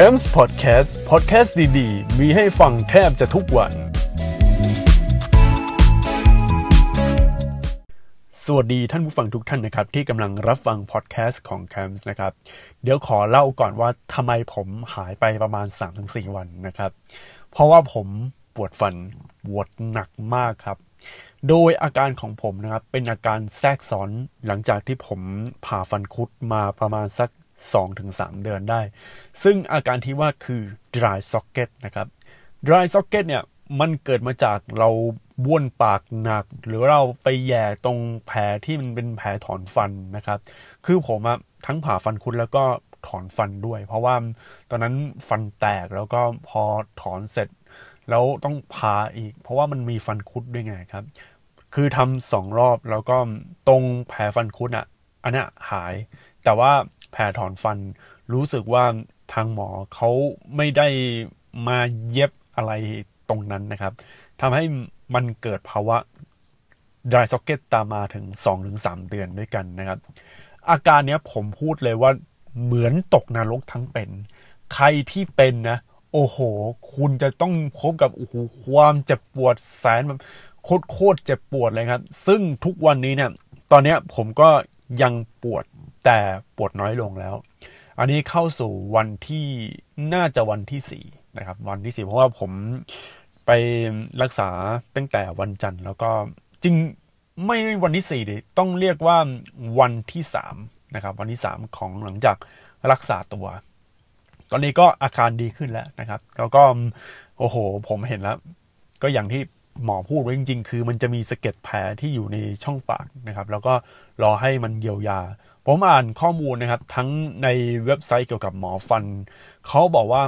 c a m s Podcast Podcast ดีๆ มีให้ฟังแทบจะทุกวัน สวัสดีท่านผู้ฟังทุกท่านนะครับ ที่กำลังรับฟังพอดแคสต์ของ c a m s นะครับ เดี๋ยวขอเล่าก่อนว่าทำไมผมหายไปประมาณ 3-4 วันนะครับ เพราะว่าผมปวดฟันปวดหนักมากครับ โดยอาการของผมนะครับ เป็นอาการแทรกซ้อนหลังจากที่ผมผ่าฟันคุดมาประมาณสัก 2-3 เดือนได้ ซึ่งอาการที่ว่าคือ dry socket นะครับ dry socket เนี่ยมันเกิดมาจากเราบ้วนปากหนัก หรือเราไปแย่ตรงแผลที่มันเป็นแผลถอนฟันนะครับ คือผมอะทั้งผ่าฟันคุดแล้วก็ถอนฟันด้วย เพราะว่าตอนนั้นฟันแตกแล้วก็พอถอนเสร็จ แล้วต้องพาอีก เพราะว่ามันมีฟันคุดด้วยไงครับ คือทำสองรอบแล้วก็ตรงแผลฟันคุดอะอันนี้หาย แต่ว่า แผลถอนฟัน รู้สึกว่าทางหมอเขาไม่ได้มาเย็บอะไรตรงนั้นนะครับทำให้มันเกิดภาวะ dry socket ตามมาถึง 2-3 เดือนด้วยกันนะครับ อาการเนี้ยผมพูดเลยว่าเหมือนตกนรกทั้งเป็น ใครที่เป็นนะ โอ้โห คุณจะต้องพบกับโอ้โหความเจ็บปวดแสนแบบโคตรโคตรเจ็บปวดเลยครับ ซึ่งทุกวันนี้เนี่ย ตอนเนี้ยผมก็ยังปวด แต่ปวดน้อยลงแล้ว อันนี้เข้าสู่วันที่น่าจะวันที่สี่นะครับ วันที่สี่เพราะว่าผมไปรักษาตั้งแต่วันจันทร์แล้วก็จริงไม่วันที่สี่ดิต้องเรียกว่าวันที่สามนะครับ วันที่สามของหลังจากรักษาตัว ตอนนี้ก็อาการดีขึ้นแล้วนะครับ แล้วก็โอ้โห ผมเห็นแล้ว ก็อย่างที่หมอพูดไว้จริง ๆ คือมันจะมีสะเก็ดแผลที่อยู่ในช่องปากนะครับ แล้วก็รอให้มันเยียวยา ผมอ่านข้อมูลนะครับ ทั้งในเว็บไซต์เกี่ยวกับหมอฟัน เขาบอกว่า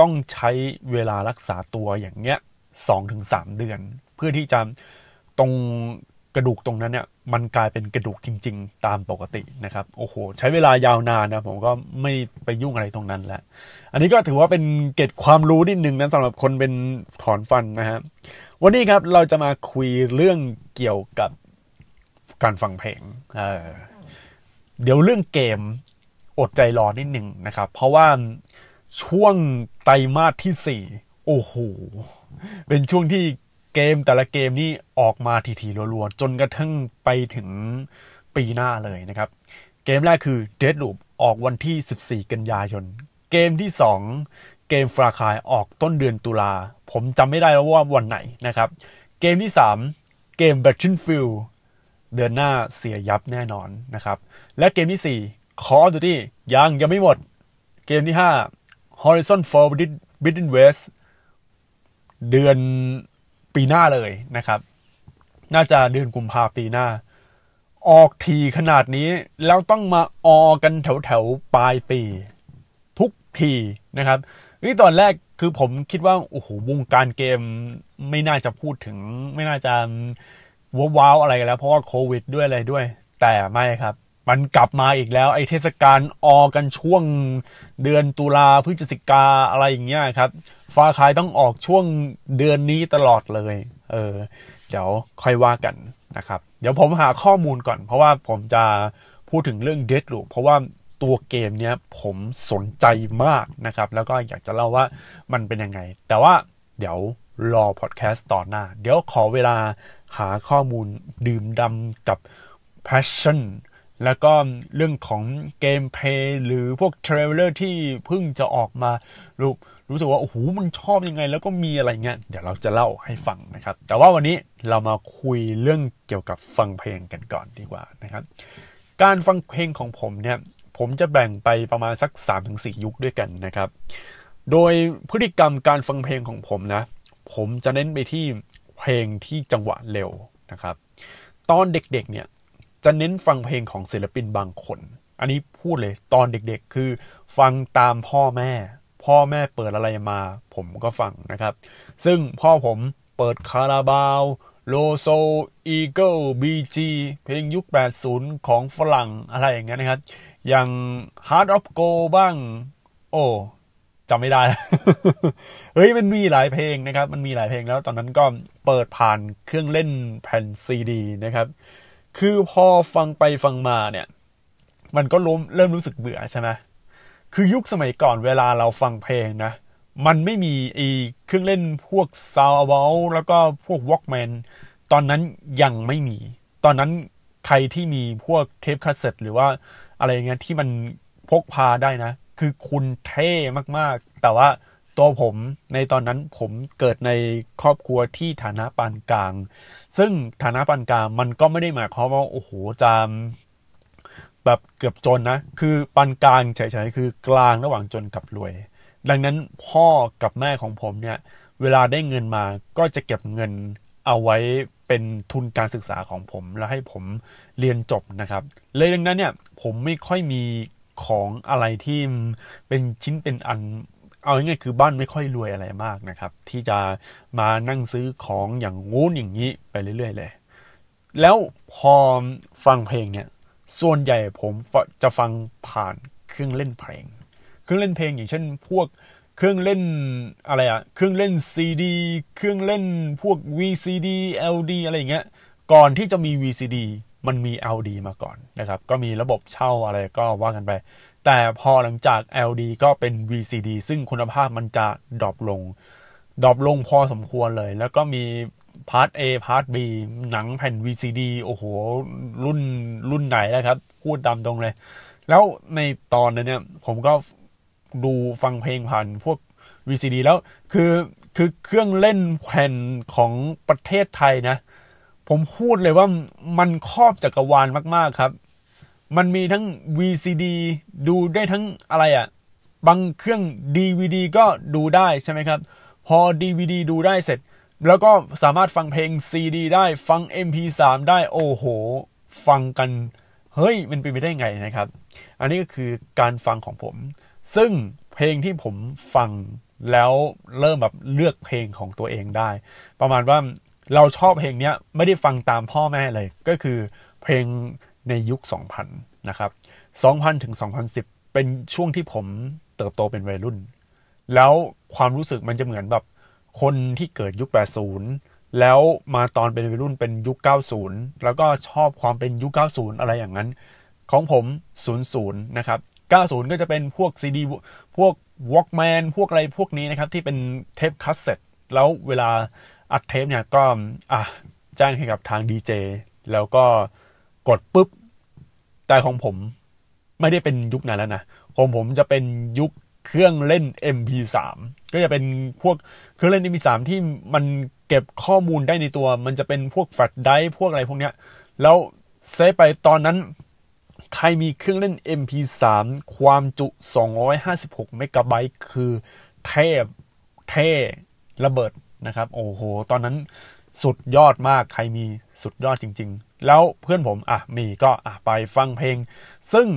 ต้องใช้เวลารักษาตัวอย่างเงี้ยสองถึงสามเดือน เพื่อที่จะตรงกระดูกตรงนั้นเนี่ยมันกลายเป็นกระดูกจริง ๆ ตามปกตินะครับโอ้โหใช้เวลายาวนานนะผมก็ไม่ไปยุ่งอะไรตรงนั้นแล้วอันนี้ก็ถือว่าเป็นเกร็ดความรู้นิดนึงนะสำหรับคนเป็นถอนฟันนะฮะวันนี้ครับเราจะมาคุยเรื่องเกี่ยวกับการฟังเพลงเออ เดี๋ยวเรื่องเกมอดใจรอนิดหนึ่งนะครับ เพราะว่าช่วงไตรมาสที่สี่โอ้โห เป็นช่วงที่เกมแต่ละเกมนี่ออกมาทีๆรัวๆ จนกระทั่งไปถึงปีหน้าเลยนะครับ เกมแรกคือ Deadloop ออกวันที่ 14 กันยายน เกมที่ 2 เกมฟราคายออกต้นเดือนตุลา ผมจำไม่ได้แล้วว่าวันไหนนะครับ เกมที่ 3 เกม Battlefield เดือนหน้าเสียยับแน่นอนนะครับ และเกมที่ 4 Call of Duty ยังยังไม่หมด เกมที่ 5 Horizon Forbidden West เดือนปีหน้าเลยนะครับ น่าจะเดือนกุมภาปีหน้า ออกทีขนาดนี้ แล้วต้องมาออกันแถวแถวปลายปี ทุกทีนะครับนี่ตอนแรกคือผมคิดว่า โอ้โหวงการเกมไม่น่าจะพูดถึง ไม่น่าจะ ว้าวอะไรแล้วเพราะว่าโควิดด้วยอะไรด้วย แต่ไม่ครับ มันกลับมาอีกแล้ว ไอ้เทศกาลออกันช่วงเดือนตุลาพฤศจิกาอะไรอย่างเงี้ยครับฟาคายต้องออกช่วงเดือนนี้ตลอดเลย เออ เดี๋ยวค่อยว่ากันนะครับ เดี๋ยวผมหาข้อมูลก่อน เพราะว่าผมจะพูดถึงเรื่อง Deadloop เพราะว่าตัวเกมเนี้ยผมสนใจมากนะครับ แล้วก็อยากจะเล่าว่ามันเป็นยังไง แต่ว่าเดี๋ยวรอพอดแคสต์ต่อหน้า เดี๋ยวขอเวลา หาข้อมูลดื่มดำกับ passion แล้วก็เรื่องของ gameplay หรือพวก trailer ที่เพิ่งจะออกมารู้รู้สึกว่า โอ้โห มันชอบยังไง แล้วก็มีอะไรเงี้ย เดี๋ยวเราจะเล่าให้ฟังนะครับ แต่ว่าวันนี้เรามาคุยเรื่องเกี่ยวกับฟังเพลงกันก่อนดีกว่านะครับ การฟังเพลงของผมเนี่ย ผมจะแบ่งไปประมาณสัก 3-4 ยุคด้วยกันนะครับ โดยพฤติกรรมการฟังเพลงของผมนะ ผมจะเน้นไปที่ เพลงที่จังหวะเร็วนะครับ ตอนเด็กๆเนี่ยจะเน้นฟังเพลงของศิลปินบางคน อันนี้พูดเลยตอนเด็กๆ คือฟังตามพ่อแม่ พ่อแม่เปิดอะไรมา ผมก็ฟังนะครับ ซึ่งพ่อผมเปิดคาราบาวโลโซ Eagles Bee Gees เพลงยุค 80 ของฝรั่งอะไรอย่างเงี้ยนะครับ อย่าง Heart of Gold บ้าง โอ้ จำไม่ได้ เฮ้ยมันมีหลายเพลงนะครับ มันมีหลายเพลงแล้วตอนนั้นก็เปิดผ่านเครื่องเล่นแผ่นซีดีนะครับ คือพอฟังไปฟังมาเนี่ย มันก็ล้มเริ่มรู้สึกเบื่อใช่ไหมคือยุคสมัยก่อนเวลาเราฟังเพลงนะ มันไม่มีไอ้เครื่องเล่นพวก Soundabout แล้วก็พวก Walkman ตอนนั้นยังไม่มี ตอนนั้นใครที่มีพวกเทปคาสเซ็ตหรือว่าอะไรเงี้ยที่มันพกพาได้นะ คือคุณเท่มากๆ แต่ว่าตัวผมในตอนนั้นผมเกิดในครอบครัวที่ฐานะปานกลาง ซึ่งฐานะปานกลางมันก็ไม่ได้หมายความว่าโอ้โหจามแบบเกือบจนนะ คือปานกลางเฉยๆคือกลางระหว่างจนกับรวย ดังนั้นพ่อกับแม่ของผมเนี่ย เวลาได้เงินมาก็จะเก็บเงินเอาไว้เป็นทุนการศึกษาของผมแล้วให้ผมเรียนจบนะครับ เลยดังนั้นเนี่ยผมไม่ค่อยมี ของอะไรที่เป็นชิ้นเป็นอันเอาง่ายๆคือบ้านไม่ค่อยรวยอะไรมากนะครับ ที่จะมานั่งซื้อของอย่างงู้นอย่างนี้ไปเรื่อย ๆ เลย แล้วพอฟังเพลงเนี่ย ส่วนใหญ่ผมจะฟังผ่านเครื่องเล่นเพลง เครื่องเล่นเพลงอย่างเช่น พวกเครื่องเล่นอะไรอะเครื่องเล่นซีดีเครื่องเล่นพวก VCD LD อะไรอย่างเงี้ยก่อนที่จะมี VCD มันมี LD มาก่อนนะครับ ก็มีระบบเช่าอะไรก็ว่ากันไป แต่พอหลังจาก LD ก็เป็น VCD ซึ่งคุณภาพมันจะ drop ลง drop ลงพอสมควรเลย แล้วก็มี part A part B หนังแผ่น VCD โอ้โห รุ่นรุ่นไหนนะครับ พูดดำตรงเลย แล้วในตอนนั้นเนี่ย ผมก็ดูฟังเพลงผ่านพวก VCD แล้วคือคือเครื่องเล่นแผ่นของประเทศไทยนะ ผมพูดเลยว่ามันครอบจักรวาลมาก ๆ ครับ มันมีทั้ง VCD ดูได้ทั้งอะไรอะ่ะ บางเครื่อง DVD ก็ดูได้ใช่ไหมครับ พอ DVD ดูได้เสร็จ แล้วก็สามารถฟังเพลง CD ได้ฟัง MP3 ได้โอ้โห ฟังกัน เฮ้ย มันเป็นไปได้ไงนะครับ อันนี้ก็คือการฟังของผม ซึ่งเพลงที่ผมฟังแล้วเริ่มแบบเลือกเพลงของตัวเองได้ ประมาณว่า เราชอบเพลงนี้ไม่ได้ฟังตามพ่อแม่เลย ก็คือเพลงในยุค 2000 นะครับ 2000 ถึง 2010 เป็นช่วงที่ผมเติบโตเป็นวัยรุ่น แล้วความรู้สึกมันจะเหมือนแบบคนที่เกิดยุค 80 แล้วมาตอนเป็นวัยรุ่นเป็นยุค 90 แล้วก็ชอบความเป็นยุค 90 อะไรอย่างนั้น ของผม 00 นะครับ 90 ก็จะเป็นพวกซีดีพวก Walkman พวกอะไรพวกนี้นะครับ ที่เป็นเทปคัสเซ็ตแล้วเวลา อัดเทปเนี่ยก็อะจ้างให้กับทางดีเจแล้วก็กดปุ๊บ แต่ของผมไม่ได้เป็นยุคนั้นแล้วนะของผมจะเป็นยุคเครื่องเล่น MP3 ก็จะเป็นพวกเครื่องเล่น MP3 ที่มันเก็บข้อมูลได้ในตัว มันจะเป็นพวกแฟลชไดร์พวกอะไรพวกเนี้ย แล้วเซฟไปตอนนั้น ใครมีเครื่องเล่น MP3 ความจุ 256 เมกะไบต์คือเทพเท่ระเบิด นะครับ โอ้โห ตอนนั้นสุดยอดมากใครมีสุดยอดจริง ๆ แล้วเพื่อนผมอะมีก็อะไปฟังเพลง ซึ่ง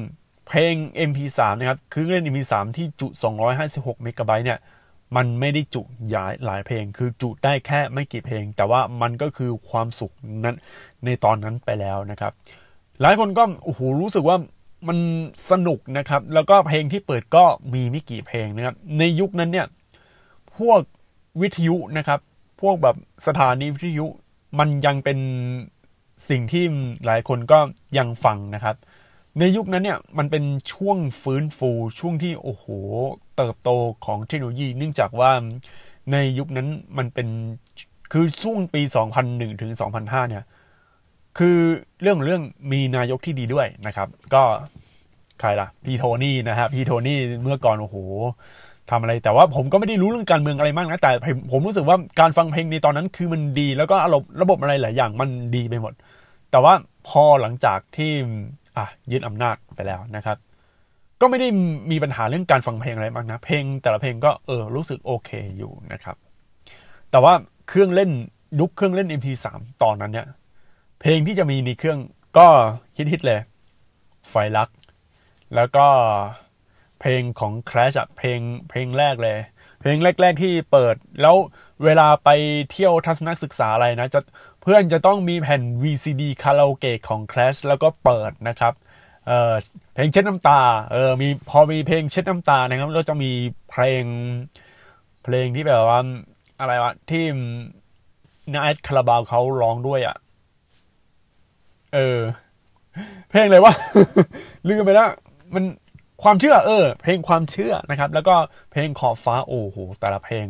เพลง MP3 นะครับคือเล่น MP3 ที่จุ 256 เมกะไบต์เนี่ยมันไม่ได้จุย้ายหลายเพลง คือจุได้แค่ไม่กี่เพลง แต่ว่ามันก็คือความสุขนั้นในตอนนั้นไปแล้วนะครับ หลายคนก็โอ้โหรู้สึกว่ามันสนุกนะครับ แล้วก็เพลงที่เปิดก็มีไม่กี่เพลงนะครับ ในยุคนั้นเนี่ย พวก วิทยุนะครับ พวกแบบสถานีวิทยุมันยังเป็นสิ่งที่หลายคนก็ยังฟังนะครับ ในยุคนั้นเนี่ยมันเป็นช่วงฟื้นฟูช่วงที่โอ้โห เติบโตของเทคโนโลยี เนื่องจากว่าในยุคนั้นมันเป็นคือช่วงปี 2001 ถึง 2005 เนี่ย คือเรื่องเรื่องมีนายกที่ดีด้วยนะครับ ก็ใครล่ะ พี่โทนี่นะฮะพี่โทนี่เมื่อก่อนโอ้โห ทำอะไร แต่ว่าผมก็ไม่ได้รู้เรื่องการเมืองอะไรมากนะ แต่ผมรู้สึกว่าการฟังเพลงในตอนนั้นคือมันดี แล้วก็ระบบระบบอะไรหลายอย่างมันดีไปหมด แต่ว่าพอหลังจากที่อะยึดอำนาจไปแล้วนะครับ ก็ไม่ได้มีปัญหาเรื่องการฟังเพลงอะไรมากนะ เพลงแต่ละเพลงก็เออรู้สึกโอเคอยู่นะครับ แต่ว่าเครื่องเล่นยุคเครื่องเล่น MP3 ตอนนั้นเนี่ย เพลงที่จะมีในเครื่องก็ฮิตๆเลย ไฟลัก แล้วก็ เพลงของ Clash อะเพลงเพลงแรกเลย เพลงแรก ๆที่เปิด แล้วเวลาไปเที่ยวทัศนศึกษาอะไรนะจะเพื่อนจะต้องมีแผ่น VCD คาราโอเกะของ Clash แล้วก็เปิดนะครับเออเพลงเช็ดน้ำตาเออมีพอมีเพลงเช็ดน้ำตานะครับเราจะมีเพลงเพลงที่แบบว่าอะไรวะที่นาแอดคาราบาวเขาร้องด้วยอะ่ะ เออ เพลงอะไรวะ ลืมไปแล้ว มัน ความเชื่อเออ เพลงความเชื่อนะครับ แล้วก็เพลงขอบฟ้าโอ้โหแต่ละเพลง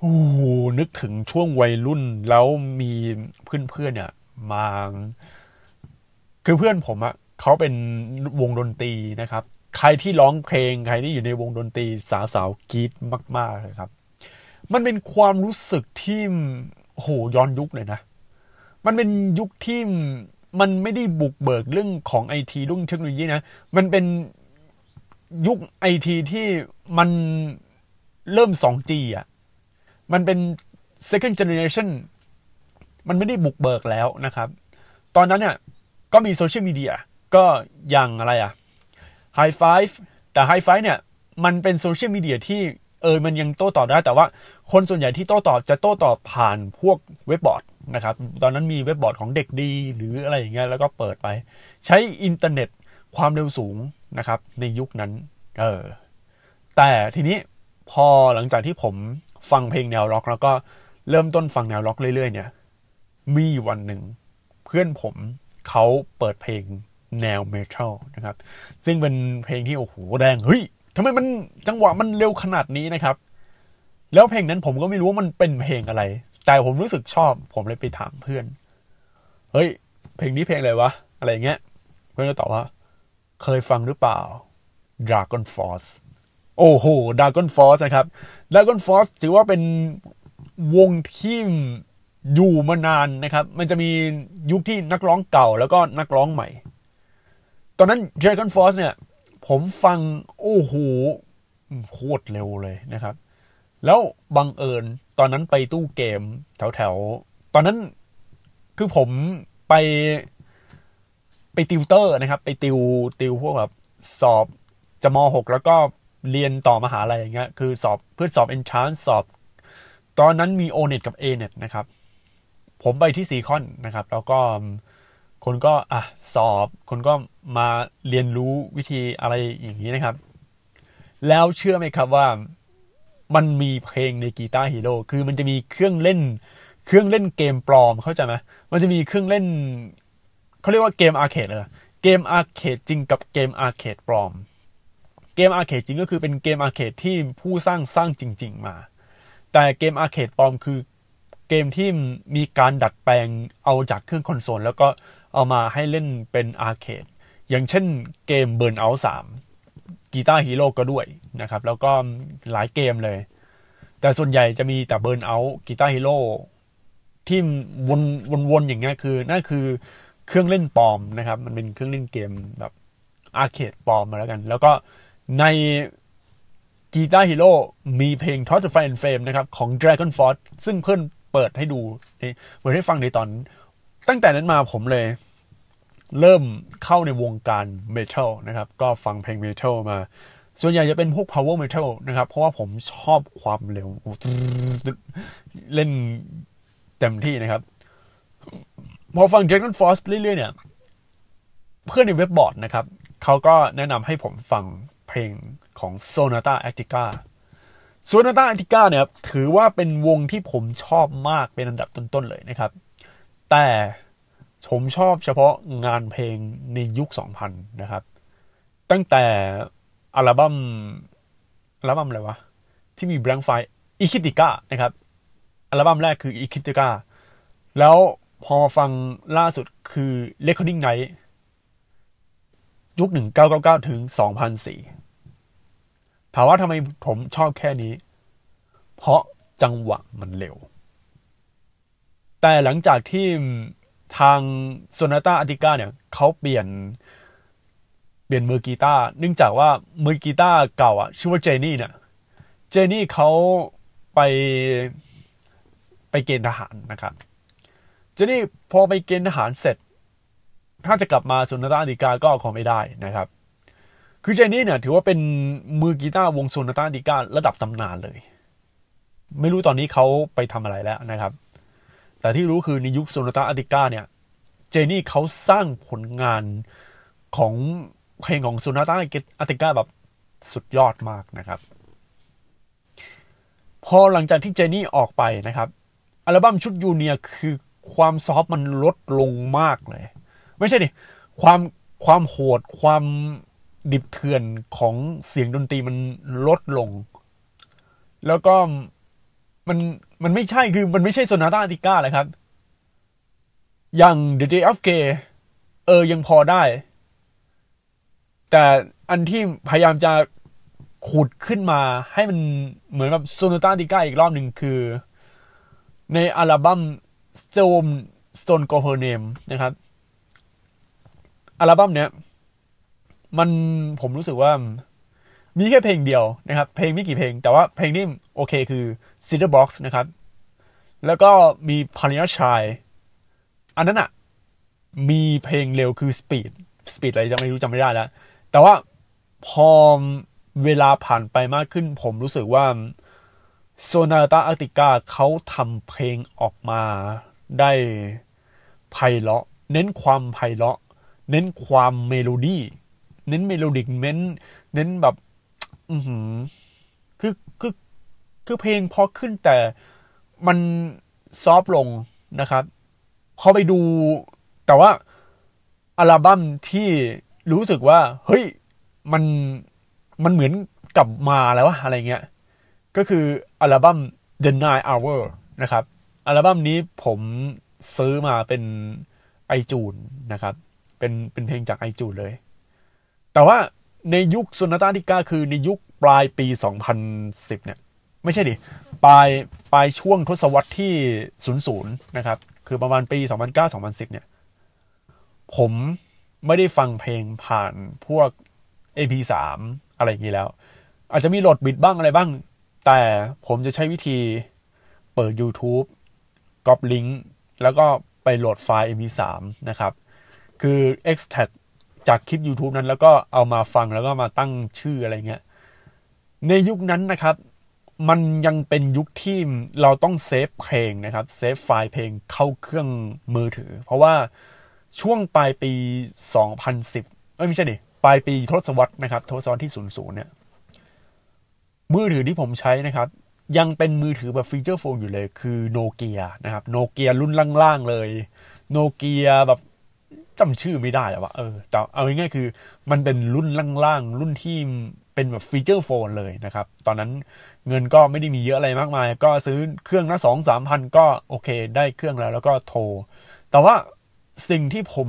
โอ้โหนึกถึงช่วงวัยรุ่นแล้วมีเพื่อนๆเนี่ยมาคือเพื่อนผมอะเขาเป็นวงดนตรีนะครับ ใครที่ร้องเพลงใครที่อยู่ในวงดนตรีสาวๆกรีดมาก ๆเลยครับ มันเป็นความรู้สึกที่โหย้อนยุคเลยนะ มันเป็นยุคที่มันไม่ได้บุกเบิกเรื่องของไอทีเรื่องเทคโนโลยีนะ มันเป็น ยุคไอทีที่มันเริ่ม 2G อะ มันเป็น second generation มันไม่ได้บุกเบิกแล้วนะครับ ตอนนั้นเนี่ยก็มีโซเชียลมีเดียก็อย่างอะไรอะ Hi5 แต่ Hi5 เนี่ย มันเป็นโซเชียลมีเดียที่เออ มันยังโต้ตอบได้ แต่ว่าคนส่วนใหญ่ที่โต้ตอบจะโต้ตอบผ่านพวกเว็บบอร์ดนะครับ ตอนนั้นมีเว็บบอร์ดของเด็กดี หรืออะไรอย่างเงี้ย แล้วก็เปิดไป ใช้อินเทอร์เน็ตความเร็วสูง นะครับ ในยุคนั้น เออ แต่ทีนี้พอหลังจากที่ผมฟังเพลงแนวร็อก แล้วก็เริ่มต้นฟังแนวร็อกเรื่อยๆ เนี่ย มีวันหนึ่ง เพื่อนผมเขาเปิดเพลงแนวเมทัลนะครับ ซึ่งเป็นเพลงที่โอ้โหแรงเฮ้ยทำไมมันจังหวะมันเร็วขนาดนี้นะครับ แล้วเพลงนั้นผมก็ไม่รู้ว่ามันเป็นเพลงอะไร แต่ผมรู้สึกชอบ ผมเลยไปถามเพื่อน เฮ้ย เพลงนี้เพลงอะไรวะ อะไรเงี้ย เพื่อนก็ตอบว่า เคยฟังหรือเปล่า Dragon Force โอ้โห Dragon Force นะครับ Dragon Force ถือว่าเป็นวงที่อยู่มานานนะครับ มันจะมียุคที่นักร้องเก่าแล้วก็นักร้องใหม่ ตอนนั้น Dragon Force เนี่ย ผมฟัง โอ้โห โคตรเร็วเลยนะครับ แล้วบังเอิญตอนนั้นไปตู้เกมแถวแถวตอนนั้นคือผมไปไป ติวเตอร์นะครับ ไปติวติวพวกแบบสอบจะมหกแล้วก็เรียนต่อมหาลัยอย่างเงี้ยคือสอบเพื่อสอบ entrance สอบ ตอนนั้นมี o n e t กับ a n e t นะครับ ผมไปที่ซีคอนนะครับ แล้วก็คนก็อะสอบ คนก็มาเรียนรู้วิธีอะไรอย่างนี้นะครับ แล้วเชื่อไหมครับว่ามันมีเพลงใน Guitar Hero คือมันจะมีเครื่องเล่น เครื่องเล่นเกมปลอมเข้าใจไหมมันจะมีเครื่องเล่น เขาเรียกว่าเกม arcade เลยเกม arcade จริงกับเกม arcade ปลอม เกม arcade จริงก็คือเป็นเกม arcade ที่ผู้สร้างสร้างจริง ๆ มา แต่เกม arcade ปลอมคือเกมที่มีการดัดแปลงเอาจากเครื่องคอนโซลแล้วก็เอามาให้เล่นเป็น arcade อย่างเช่นเกม Burnout 3 Guitar Hero ก็ด้วยนะครับ แล้วก็หลายเกมเลย แต่ส่วนใหญ่จะมีแต่ Burnout Guitar Hero ที่วนวนๆอย่างเงี้ยคือนั่นคือ เครื่องเล่นปลอมนะครับ มันเป็นเครื่องเล่นเกมแบบ arcade ปลอมมาแล้วกัน แล้วก็ใน Guitar Hero มีเพลง Through the Fire and Flames นะครับ ของ DragonForce ซึ่งเพื่อนเปิดให้ดูเปิดให้ฟังในตอน ตั้งแต่นั้นมาผมเลย เริ่มเข้าในวงการเมทัลนะครับ ก็ฟังเพลงเมทัลมา ส่วนใหญ่จะเป็นพวก power metal นะครับ เพราะว่าผมชอบความเร็ว เล่นเต็มที่นะครับ พอฟัง Dragon Force เรื่อยๆเนี่ย เพื่อนในเว็บบอร์ดนะครับ เขาก็แนะนำให้ผมฟังเพลงของ Sonata Actica Sonata Actica เนี่ยถือว่าเป็นวงที่ผมชอบมากเป็นอันดับต้น ๆ เลยนะครับ แต่ผมชอบเฉพาะงานเพลงในยุค 2000 นะครับ ตั้งแต่อัลบั้มอัลบั้มอะไรวะ ที่มี Blank Fire อีคิติก้านะครับ อัลบั้มแรกคืออีคิติก้าแล้ว พอมาฟังล่าสุดคือ Recording Night ยุค 1999 ถึง 2004 ถามว่าทำไมผมชอบแค่นี้ เพราะจังหวะมันเร็ว แต่หลังจากที่ทางโซนาต้าอาติก้าเนี่ยเขาเปลี่ยนเปลี่ยนมือกีตาร์เนื่องจากว่ามือกีตาร์เก่าอะชื่อว่าเจนี่เนี่ยเจนี่เขาไปไปเกณฑ์ทหารนะครับ เจนี่พอไปเกณฑ์ทหารเสร็จ ถ้าจะกลับมาโซนาต้าอาติก้าก็คงไม่ได้นะครับ คือเจนี่เนี่ยถือว่าเป็นมือกีตาร์วงโซนาต้าอาติก้าระดับตำนานเลย ไม่รู้ตอนนี้เขาไปทำอะไรแล้วนะครับ แต่ที่รู้คือในยุคโซนาตาอาติก้าเนี่ย เจนี่เขาสร้างผลงานของเพลงของ Sonata Arctica แบบสุดยอดมากนะครับพอหลังจากที่ Jani ออกไปนะครับ อัลบั้มชุด Unia คือ ความ soft มันลดลงมากเลย ไม่ใช่ดิความความโหดความดิบเถื่อนของเสียงดนตรีมันลดลง แล้วก็มันมันไม่ใช่คือมันไม่ใช่ Sonata Arctica เลยครับ อย่าง The Day of Gay เออยังพอได้ แต่อันที่พยายามจะขุดขึ้นมาให้มันเหมือนแบบโซนาต้าติก้าอีกรอบหนึ่งคือ ในอัลบั้ม Storm Stone Go Her Name นะครับอัลบั้มเนี้ยมันผมรู้สึกว่า มีแค่เพลงเดียวนะครับ เพลงไม่กี่เพลง แต่ว่าเพลงนี้โอเคคือ Cinderblox นะครับ แล้วก็มี p a n i a Shy อันนั้นอะมีเพลงเร็วคือ Speed Speed อะไรจะไม่รู้จำไม่ได้แล้ว แต่ว่าพอเวลาผ่านไปมากขึ้น ผมรู้สึกว่า Sonata Arctica เขาทำเพลงออกมาได้ไพเราะ เน้นความไพเราะ เน้นความเมโลดี้เน้น melodic เน้นเน้นแบบ อือหือคือคือคือเพลงพอขึ้นแต่มันซอฟลงนะครับ พอไปดูแต่ว่าอัลบั้มที่รู้สึกว่า เฮ้ย มันมันเหมือนกลับมาแล้วอะไรเงี้ย ก็คืออัลบั้ม The Nine Hour นะครับ อัลบั้มนี้ผมซื้อมาเป็นไอจูนนะครับ เป็นเป็นเพลงจากไอจูนเลย แต่ว่าในยุคโซนาตาติก้าคือในยุคปลายปี 2010 เนี่ย ไม่ใช่ดิ ปลายปลายช่วงทศวรรษที่ 00 นะครับ คือประมาณปี 2009-2010 เนี่ย ผมไม่ได้ฟังเพลงผ่านพวก AP3 อะไรอย่างนี้แล้ว อาจจะมีโหลดบิดบ้างอะไรบ้าง แต่ผมจะใช้วิธีเปิด YouTube copy link แล้วก็ไปโหลดไฟล์ MP3 นะครับ คือ extract จากคลิป YouTube นั้นแล้วก็เอามาฟังแล้วก็มาตั้งชื่ออะไรเงี้ย ในยุคนั้นนะครับ มันยังเป็นยุคที่เราต้องเซฟเพลงนะครับ เซฟไฟล์เพลงเข้าเครื่องมือถือ เพราะว่าช่วงปลายปี 2010 เอ้ยไม่ใช่ดิ ปลายปีทศวรรษนะครับ ทศวรรษที่ 00 เนี่ย มือถือที่ผมใช้นะครับ ยังเป็นมือถือแบบฟีเจอร์โฟนอยู่เลยคือโนเกียนะครับโนเกียรุ่นล่างๆเลยโนเกียแบบจำชื่อไม่ได้อะว่าเออแต่เอาง่ายๆคือ มันเป็นรุ่นล่างๆรุ่นที่เป็นแบบฟีเจอร์โฟนเลยนะครับ ตอนนั้นเงินก็ไม่ได้มีเยอะอะไรมากมาย ก็ซื้อเครื่องละสองสามพันก็โอเค ได้เครื่องแล้วแล้วก็โทร แต่ว่าสิ่งที่ผม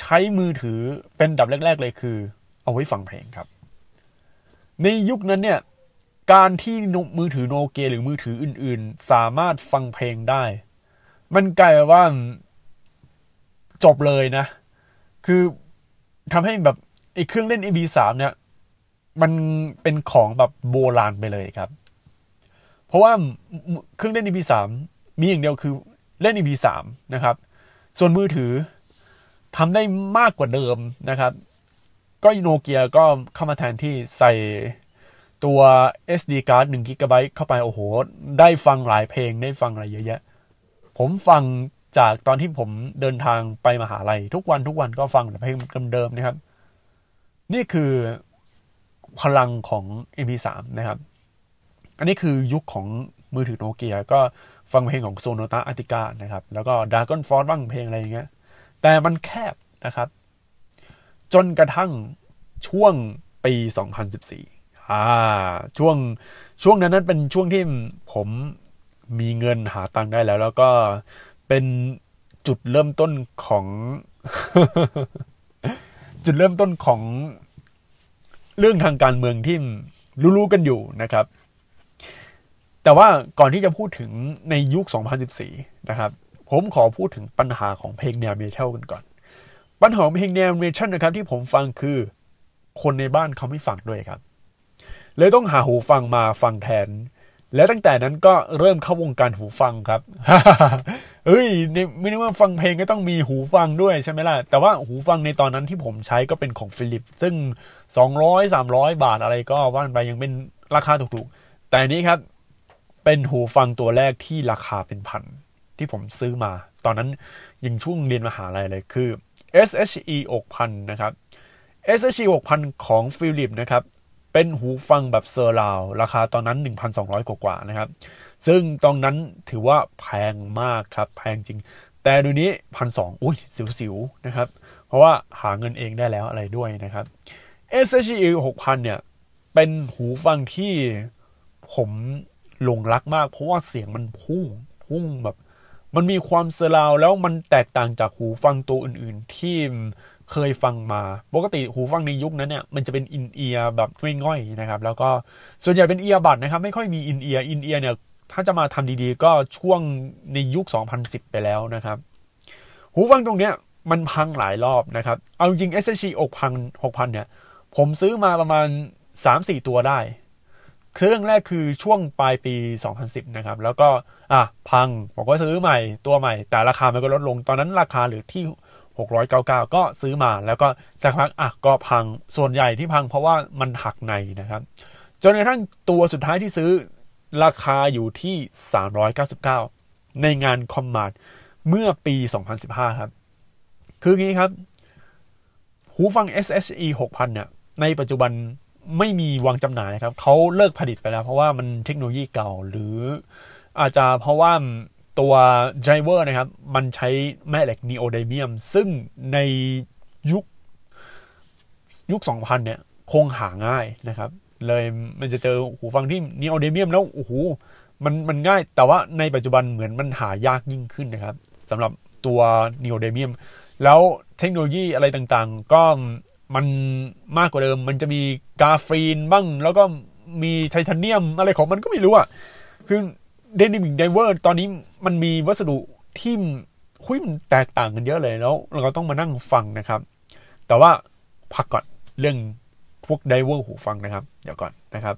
ใช้มือถือเป็นดับแรก ๆ เลยคือ เอาไว้ฟังเพลงครับ ในยุคนั้นเนี่ย การที่มือถือโนเกียหรือมือถืออื่น ๆ สามารถฟังเพลงได้ มันกลายว่าจบเลยนะ คือทำให้แบบไอ้เครื่องเล่น MP3 เนี่ย มันเป็นของแบบโบราณไปเลยครับ เพราะว่าเครื่องเล่น MP3 มีอย่างเดียวคือเล่น MP3 นะครับ ส่วนมือถือทำได้มากกว่าเดิมนะครับ ก็โนเกียก็เข้ามาแทนที่ใส่ตัว SD card 1 g b เข้าไปโอ้โห ได้ฟังหลายเพลงได้ฟังอะไรเยอะแยะ ผมฟังจากตอนที่ผมเดินทางไปมหาลัย ทุกวันทุกวันก็ฟังแต่เพลงเดิมๆนะครับ นี่คือพลังของ MP3 นะครับ อันนี้คือยุคของมือถือโนเกียก็ฟังเพลงของโซโนตาอาติกานะครับ แล้วก็ดากอนฟอร์บ้างเพลงอะไรอย่างเงี้ย แต่มันแคบนะครับ จนกระทั่งช่วงปี 2014อ่าช่วงช่วงนั้นนั้นเป็นช่วงที่ผมมีเงินหาตังค์ได้แล้ว แล้วก็เป็นจุดเริ่มต้นของ จุดเริ่มต้นของเรื่องทางการเมืองที่รู้ๆกันอยู่นะครับ แต่ว่าก่อนที่จะพูดถึงในยุค 2014 นะครับ ผมขอพูดถึงปัญหาของเพลงแนวเมทัลกันก่อน ปัญหาของเพลงแนวเมทัลนะครับที่ผมฟังคือ คนในบ้านเขาไม่ฟังด้วยครับ เลยต้องหาหูฟังมาฟังแทน และตั้งแต่นั้นก็เริ่มเข้าวงการหูฟังครับเฮ้ยไม่ได้ว่าฟังเพลงก็ต้องมีหูฟังด้วยใช่ไหมล่ะ แต่ว่าหูฟังในตอนนั้นที่ผมใช้ก็เป็นของฟิลิป ซึ่งสองร้อยสามร้อยบาทอะไรก็ว่านไปยังเป็นราคาถูกๆ แต่นี้ครับ เป็นหูฟังตัวแรกที่ราคาเป็นพันที่ผมซื้อมา ตอนนั้นยังช่วงเรียนมหาลัยเลยคือ SHE 6000 นะครับ SHE 6000 ของฟิลิปนะครับ เป็นหูฟังแบบเซอร์ราว ราคาตอนนั้น 1,200 กว่าๆนะครับ ซึ่งตอนนั้นถือว่าแพงมากครับ แพงจริง แต่ดูนี้พันสองอุ้ย สิวๆ นะครับ เพราะว่าหาเงินเองได้แล้วอะไรด้วยนะครับ SHE 6000 เนี่ย เป็นหูฟังที่ผมหลงรักมาก เพราะว่าเสียงมันพุ่ง พุ่งแบบ มันมีความ surround แล้วมันแตกต่างจากหูฟังตัวอื่น ๆ ที่เคยฟังมา ปกติหูฟังในยุคนั้นเนี่ยมันจะเป็น in-ear แบบง่อยๆนะครับ แล้วก็ส่วนใหญ่เป็น earbud นะครับ ไม่ค่อยมี in-ear in-ear เนี่ยถ้าจะมาทำดีๆ ก็ช่วงในยุค 2010 ไปแล้วนะครับ หูฟังตรงเนี้ยมันพังหลายรอบนะครับ เอาจริง SHE 6,000 6,000 เนี่ย ผมซื้อมาประมาณ 3-4 ตัวได้ เครื่องแรกคือช่วงปลายปี 2010 นะครับ แล้วก็ อะพังผมก็ซื้อใหม่ตัวใหม่ แต่ราคามันก็ลดลงตอนนั้นราคาหรือที่ 699 ก็ซื้อมาแล้วก็สักพักอะก็พังส่วนใหญ่ที่พังเพราะว่ามันหักในนะครับ จนกระทั่งตัวสุดท้ายที่ซื้อราคาอยู่ที่ 399 ในงานคอมมาร์ตเมื่อปี 2015 ครับ คืองี้ครับ หูฟัง SHE 6000 เนี่ย ในปัจจุบันไม่มีวางจำหน่ายครับ เขาเลิกผลิตไปแล้ว เพราะว่ามันเทคโนโลยีเก่าหรือ อาจจะเพราะว่าตัว driver นะครับ มันใช้แม่เหล็กนีโอไดเมียม ซึ่งในยุคยุค 2000 เนี่ย คงหาง่ายนะครับ เลยมันจะเจอหูฟังที่นีโอไดเมียมแล้วโอ้โหมันมันง่าย แต่ว่าในปัจจุบันเหมือนมันหายากยิ่งขึ้นนะครับสำหรับตัวนีโอไดเมียม แล้วเทคโนโลยีอะไรต่างๆ ก็มันมากกว่าเดิม มันจะมี graphene บ้าง แล้วก็มีไทเทเนียมอะไรของมันก็ไม่รู้อะ คือ dynamic driver ตอนนี้มันมีวัสดุที่คุยมันแตกต่างกันเยอะเลยแล้ว เราก็ต้องมานั่งฟังนะครับ แต่ว่าพักก่อนเรื่องพวกไดเวอร์หูฟังนะครับ เดี๋ยวก่อนนะครับ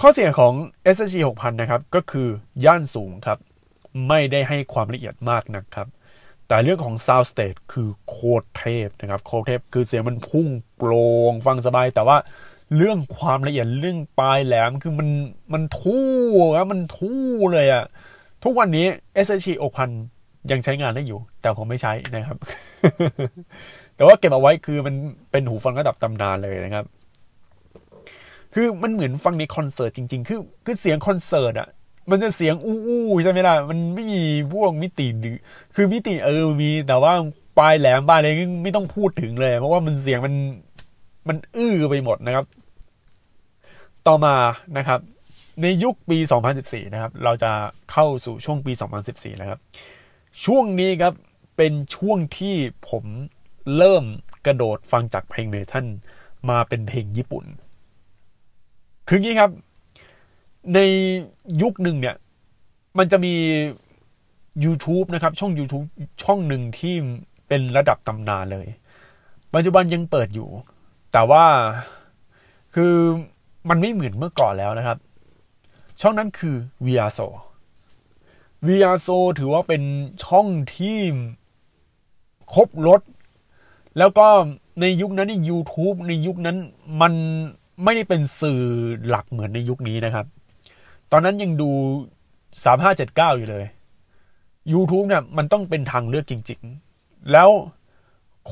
ข้อเสียของ s g 6000 นะครับ ก็คือย่านสูงครับ ไม่ได้ให้ความละเอียดมากนะครับ แต่เรื่องของ Sound State คือโคตรเทพนะครับ โคตรเทพคือเสียงมันพุ่งโปร่งฟังสบาย แต่ว่า เรื่องความละเอียดเรื่องปลายแหลมคือมันมันทู่ครับมันทู่เลยอะทุกวันนี้ SHE 6000 ยังใช้งานได้อยู่ แต่ผมไม่ใช้นะครับ แต่ว่าเก็บเอาไว้คือมันเป็นหูฟังระดับตำนานเลยนะครับ คือมันเหมือนฟังในคอนเสิร์ตจริง ๆ คือคือเสียงคอนเสิร์ตอะมันจะเสียงอู้ๆใช่ไหมล่ะ มันไม่มีพวกมิติหรือคือมิติเออมีแต่ว่าปลายแหลมปลายอะไรไม่ต้องพูดถึงเลย เพราะว่ามันเสียงมันมันอื้อไปหมดนะครับ ต่อมานะครับในยุคปี 2014 นะครับ เราจะเข้าสู่ช่วงปี 2014แล้วครับ ช่วงนี้ครับ เป็นช่วงที่ผมเริ่มกระโดดฟังจากเพลงเมทัลมาเป็นเพลงญี่ปุ่น คืองี้ครับ ในยุคหนึ่งเนี่ย มันจะมี YouTube นะครับ ช่อง YouTube ช่องหนึ่งที่เป็นระดับตำนานเลย ปัจจุบันยังเปิดอยู่ แต่ว่าคือ มันไม่เหมือนเมื่อก่อนแล้วนะครับ ช่องนั้นคือ v r s o v r s o ถือว่าเป็นช่องที่ครบรถ แล้วก็ในยุคนั้นใน YouTube ในยุคนั้นมันไม่ได้เป็นสื่อหลักเหมือนในยุคนี้นะครับ ตอนนั้นยังดู 3579 อยู่เลย YouTube เนี่ยมันต้องเป็นทางเลือกจริง ๆ แล้ว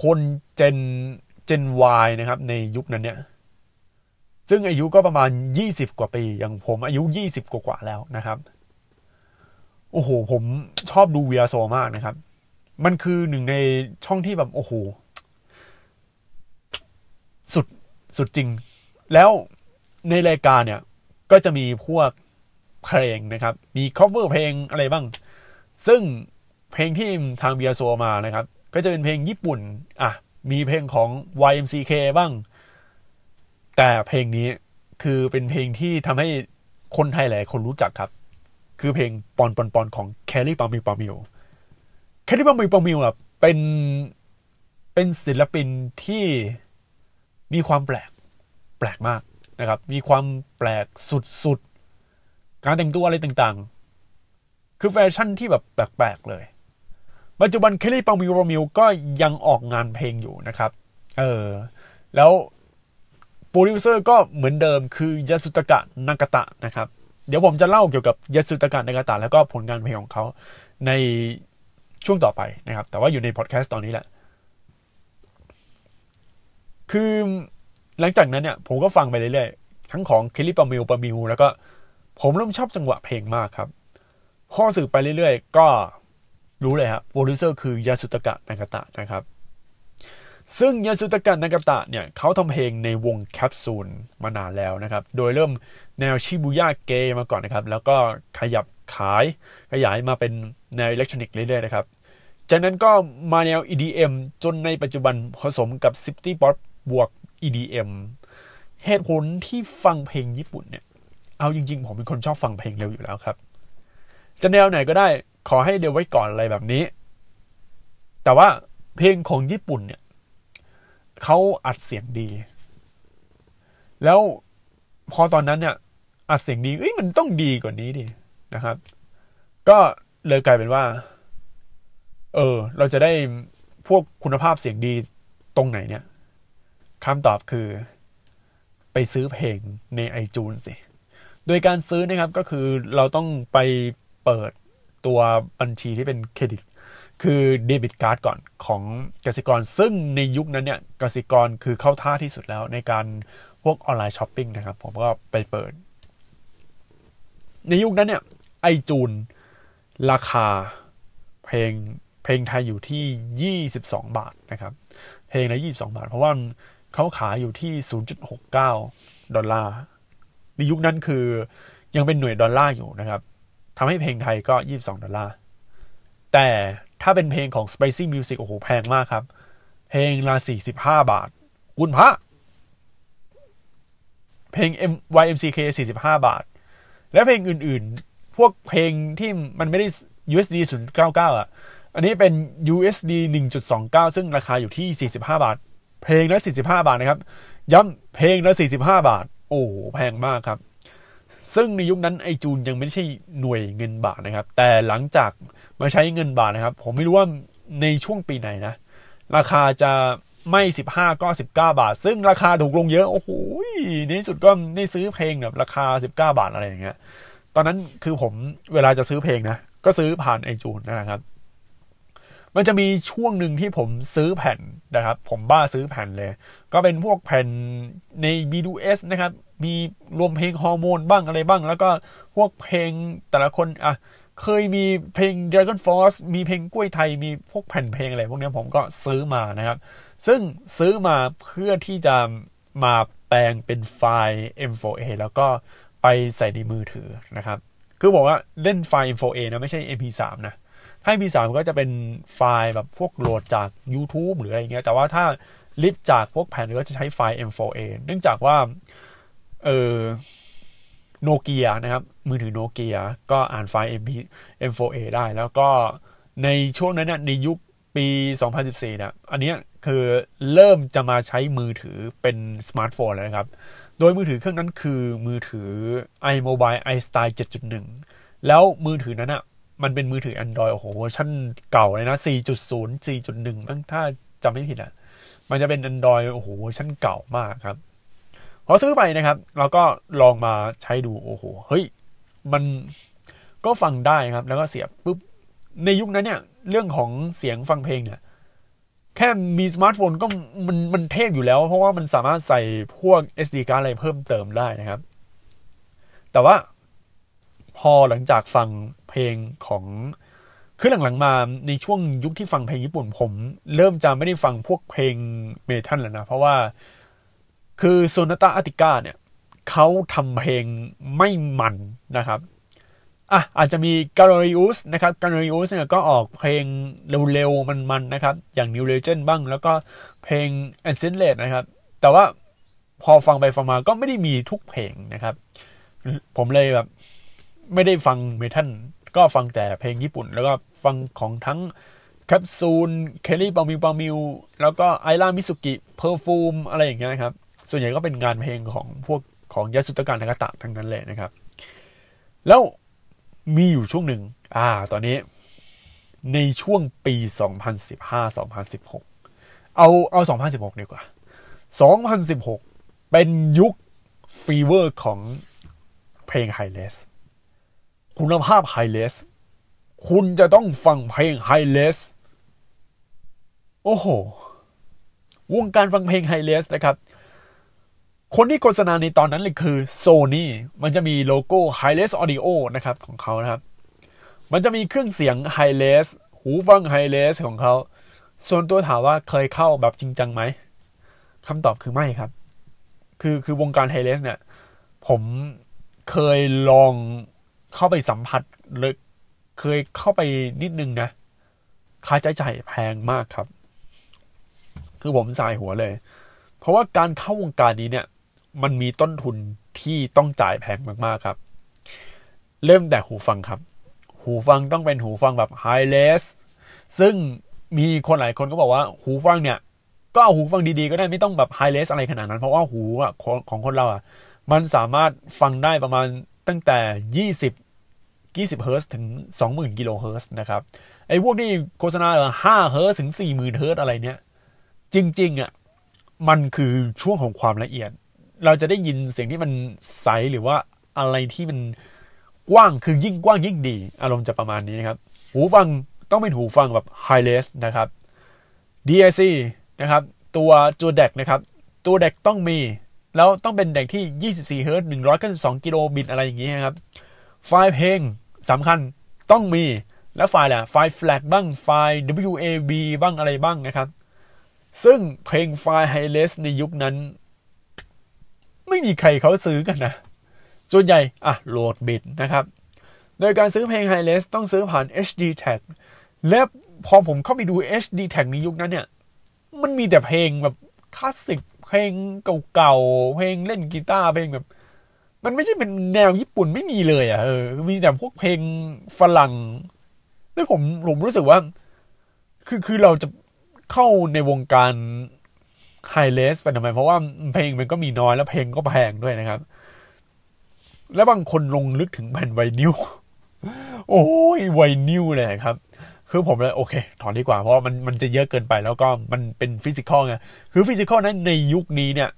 คนเจนเจน Y นะครับ ในยุคนั้นเนี่ย ซึ่งอายุก็ประมาณ 20 กว่าปี อย่างผมอายุ 20กว่าแล้วนะครับ โอ้โห ผมชอบดูเวียโซมากนะครับ มันคือหนึ่งในช่องที่แบบ โอ้โห สุดสุดจริง แล้วในรายการเนี่ย ก็จะมีพวกเพลงนะครับ มี cover เพลงอะไรบ้าง ซึ่งเพลงที่ทางเบียโซมานะครับ ก็จะเป็นเพลงญี่ปุ่น อะ มีเพลงของ YMCK บ้าง แต่เพลงนี้คือเป็นเพลงที่ทำให้คนไทยหลายคนรู้จักครับ คือเพลง PONPONPON ของ Kyary Pamyu Pamyu Kyary Pamyu Pamyu อะเป็นเป็นศิลปินที่มีความแปลกแปลกมากนะครับ มีความแปลกสุดๆ การแต่งตัวอะไรต่างๆ คือแฟชั่นที่แบบแปลกๆเลย ปัจจุบัน Kyary Pamyu Pamyu ก็ยังออกงานเพลงอยู่นะครับ เออ แล้ว โปรดิวเซอร์ก็เหมือนเดิมคือยาสุทากะนากาตะนะครับ เดี๋ยวผมจะเล่าเกี่ยวกับยาสุทากะนากาตะแล้วก็ผลงานเพลงของเขาในช่วงต่อไปนะครับ แต่ว่าอยู่ในพอดแคสต์ตอนนี้แหละ คือหลังจากนั้นเนี่ย ผมก็ฟังไปเรื่อยๆ ทั้งของ Kyary Pamyu Pamyu แล้วก็ผมเริ่มชอบจังหวะเพลงมากครับพอสืบไปเรื่อยๆ ก็รู้เลยครับโปรดิวเซอร์คือยาสุทากะนากาตะนะครับ ซึ่งยาสุทากะ นากาตะเนี่ยเขาทำเพลงในวงแคปซูลมานานแล้วนะครับ โดยเริ่มแนว Shibuya-kei มาก่อนนะครับ แล้วก็ขยับขายขยายมาเป็นแนวอิเล็กทรอนิกส์เรื่อยๆนะครับ จากนั้นก็มาแนว EDM จนในปัจจุบันผสมกับ city pop บวก EDM เหตุผลที่ฟังเพลงญี่ปุ่นเนี่ย เอาจริงๆ ผมเป็นคนชอบฟังเพลงเร็วอยู่แล้วครับ จะแนวไหนก็ได้ขอให้เร็วไว้ก่อนอะไรแบบนี้ แต่ว่าเพลงของญี่ปุ่นเนี่ย เขาอัดเสียงดี แล้วพอตอนนั้นเนี่ย อัดเสียงดีเอ้ยมันต้องดีกว่านี้ดินะครับ ก็เลยกลายเป็นว่า เออ เราจะได้พวกคุณภาพเสียงดีตรงไหนเนี่ยคำตอบคือ ไปซื้อเพลงในไอจูนสิ โดยการซื้อนะครับก็คือเราต้องไปเปิดตัวบัญชีที่เป็นเครดิต คือ debit card ก่อนของกสิกร ซึ่งในยุคนั้นเนี่ยกสิกรคือเข้าท่าที่สุดแล้วในการพวก online shopping นะครับ ผมก็ไปเปิด ในยุคนั้นเนี่ย ไอจูน ราคาเพลงเพลงไทยอยู่ที่ 22 บาทนะครับ เพลงละ22 บาท เพราะว่าเขาขายอยู่ที่ 0.69 ดอลลาร์ ในยุคนั้นคือยังเป็นหน่วยดอลลาร์อยู่นะครับทำให้เพลงไทยก็ 22 ดอลลาร์ แต่ ถ้าเป็นเพลงของ Spicy Music โอ้โห แพงมากครับ เพลงละ45บห้าบาทคุณพระ เพลง M YMCK 45บห้าบาท และเพลงอื่นๆ พวกเพลงที่มันไม่ได้ USD 0.99อะ อันนี้เป็น USD 1.29ซึ่งราคาอยู่ที่45บาท เพลงละ45บาทนะครับ ย้ำเพลงละ45บาท โอ้แพงมากครับ ซึ่งในยุคนั้นไอจูนยังไม่ใช่หน่วยเงินบาทนะครับ แต่หลังจาก มาใช้เงินบาทนะครับ ผมไม่รู้ว่าในช่วงปีไหนนะ ราคาจะไม่15ก็19บาท ซึ่งราคาถูกลงเยอะ โอ้โหในที่สุดก็ได้ซื้อเพลงแบบราคา19บาทอะไรอย่างเงี้ย ตอนนั้นคือผมเวลาจะซื้อเพลงนะ ก็ซื้อผ่านไอจูนนะครับ มันจะมีช่วงหนึ่งที่ผมซื้อแผ่นนะครับ ผมบ้าซื้อแผ่นเลย ก็เป็นพวกแผ่นใน B2S นะครับ มีรวมเพลงฮอร์โมนบ้างอะไรบ้าง แล้วก็พวกเพลงแต่ละคนอะ เคยมีเพลง Dragon Force มีเพลงกล้วยไทย มีพวกแผ่นเพลงอะไรพวกนี้ผมก็ซื้อมานะครับ ซึ่งซื้อมาเพื่อที่จะมาแปลงเป็นไฟล์ M4A แล้วก็ไปใส่ในมือถือนะครับ คือบอกว่าเล่นไฟล์ M4A นะไม่ใช่ MP3 นะ ถ้า MP3 ก็จะเป็นไฟล์แบบพวกโหลดจาก YouTube หรืออะไรเงี้ย แต่ว่าถ้า rip จากพวกแผ่นก็จะใช้ไฟล์ M4A เนื่องจากว่า เออ โนเกียนะครับ มือถือโนเกียก็อ่านไฟล์ MP M4A ได้ แล้วก็ในช่วงนั้นในยุคปี 2014 เนี่ยอันนี้คือเริ่มจะมาใช้มือถือเป็นสมาร์ทโฟนแล้วนะครับ โดยมือถือเครื่องนั้นคือมือถือ i-mobile i-STYLE 7.1 แล้วมือถือนั้นอะมันเป็นมือถือ Android โอ้โหเวอร์ชันเก่าเลยนะ 4.0 4.1มั้งถ้าจำไม่ผิดอะ มันจะเป็น Android โอ้โหเวอร์ชันเก่ามากครับ พอซื้อไปนะครับ เราก็ลองมาใช้ดูโอ้โหเฮ้ย มันก็ฟังได้ครับ แล้วก็เสียบปุ๊บในยุคนั้นเนี่ย เรื่องของเสียงฟังเพลงเนี่ย แค่มีสมาร์ทโฟนก็มันมันเทพอยู่แล้ว เพราะว่ามันสามารถใส่พวก SD card อะไรเพิ่มเติมได้นะครับ แต่ว่าพอหลังจากฟังเพลงของคือหลังๆมาในช่วงยุคที่ฟังเพลงญี่ปุ่นผม เริ่มจะไม่ได้ฟังพวกเพลงเมทัลแล้วนะ เพราะว่า คือโซนาตาอาติก้าเนี่ยเขาทำเพลงไม่มันนะครับอะอาจจะมีการิอุสนะครับการิอุสเนี่ยก็ออกเพลงเร็วๆ มันๆนะครับ อย่าง New Legend บ้าง แล้วก็เพลง a n c e n t นะครับ แต่ว่าพอฟังไปฟังมาก็ไม่ได้มีทุกเพลงนะครับ ผมเลยแบบ ไม่ได้ฟัง metal ก็ฟังแต่เพลงญี่ปุ่น แล้วก็ฟังของทั้ง capsule Kyary Pamyu Pamyu แล้วก็ไอระ มิตสึกิ Perfume อะไรอย่างเงี้ยครับ ส่วนใหญ่ก็เป็นงานเพลงของพวกของยาสุทากะ นากาตะทั้งนั้นเลยนะครับ แล้วมีอยู่ช่วงหนึ่ง อ่า ตอนนี้ ในช่วงปี 2015-2016 เอาเอา 2016 ดีกว่า 2016 เป็นยุค fever ของเพลง Hi-Res คุณภาพ Hi-Res คุณจะต้องฟังเพลง Hi-Res โอ้โห วงการฟังเพลง Hi-Res นะครับ คนที่โฆษณาในตอนนั้นเลยคือโซนี่มันจะมีโลโก้ Hi-Res Audioนะครับของเขานะครับ มันจะมีเครื่องเสียงไฮเลสหูฟังไฮเลสของเขา ส่วนตัวถามว่าเคยเข้าแบบจริงจังไหมคำตอบคือไม่ครับ คือคือวงการไฮเลสเนี่ย ผมเคยลองเข้าไปสัมผัสเลยเคยเข้าไปนิดนึงนะ ค่าใช้จ่ายแพงมากครับ คือผมสายหัวเลย เพราะว่าการเข้าวงการนี้เนี่ย มันมีต้นทุนที่ต้องจ่ายแพงมากๆครับ เริ่มแต่หูฟังครับ หูฟังต้องเป็นหูฟังแบบ Hi-Res ซึ่งมีคนหลายคนก็บอกว่าหูฟังเนี่ย ก็เอาหูฟังดีๆก็ได้ไม่ต้องแบบ Hi-Res อะไรขนาดนั้น เพราะว่าหูอะของคนเราอะ มันสามารถฟังได้ประมาณตั้งแต่ยี่สิบ20เฮิร์ตถึง 20,000กิโลเฮิร์ตนะครับ ไอ้พวกที่โฆษณาห้าเฮิร์ตถึง 40,000เฮิร์ตอะไรเนี้ยจริง ๆอะมันคือช่วงของความละเอียด เราจะได้ยินเสียงที่มันใสหรือว่าอะไรที่มันกว้างคือยิ่งกว้างยิ่งดี อารมณ์จะประมาณนี้นะครับ หูฟังต้องเป็นหูฟังแบบไฮเลสนะครับ DAC นะครับ ตัวตัวเด็กนะครับ ตัวเด็กต้องมี แล้วต้องเป็นเด็กที่ 24เฮิร์ต192กิโลบิตอะไรอย่างนี้ครับ ไฟล์เพลงสำคัญต้องมี แล้วไฟล์แหละไฟล์ flat บ้าง ไฟล์ WAV บ้างอะไรบ้างนะครับ ซึ่งเพลงไฟล์ high res ในยุคนั้น ไม่มีใครเขาซื้อกันนะ ส่วนใหญ่อะโหลดบิตนะครับ โดยการซื้อเพลง high res ต้องซื้อผ่าน HD tag และพอผมเข้าไปดู HD tag ในยุคนั้นเนี่ย มันมีแต่เพลงแบบคลาสสิกเพลงเก่าๆ เพลงเล่นกีตาร์เพลงแบบ มันไม่ใช่เป็นแนวญี่ปุ่นไม่มีเลยอะเออ มีแต่พวกเพลงฝรั่งแล้วผมผมรู้สึกว่า คือคือเราจะเข้าในวงการ ไฮเลสไปทำไม เพราะว่าเพลงมันก็มีน้อยแล้วเพลงก็แพงด้วยนะครับ แล้วบางคนลงลึกถึงแผ่นไวนิวโอ้ยไวนิวเลยครับ คือผมเลยโอเค ถอนดีกว่าเพราะมันมันจะเยอะเกินไปแล้วก็มันเป็นฟิสิกอลไงคือ physical นั้นในยุคนี้เนี่ย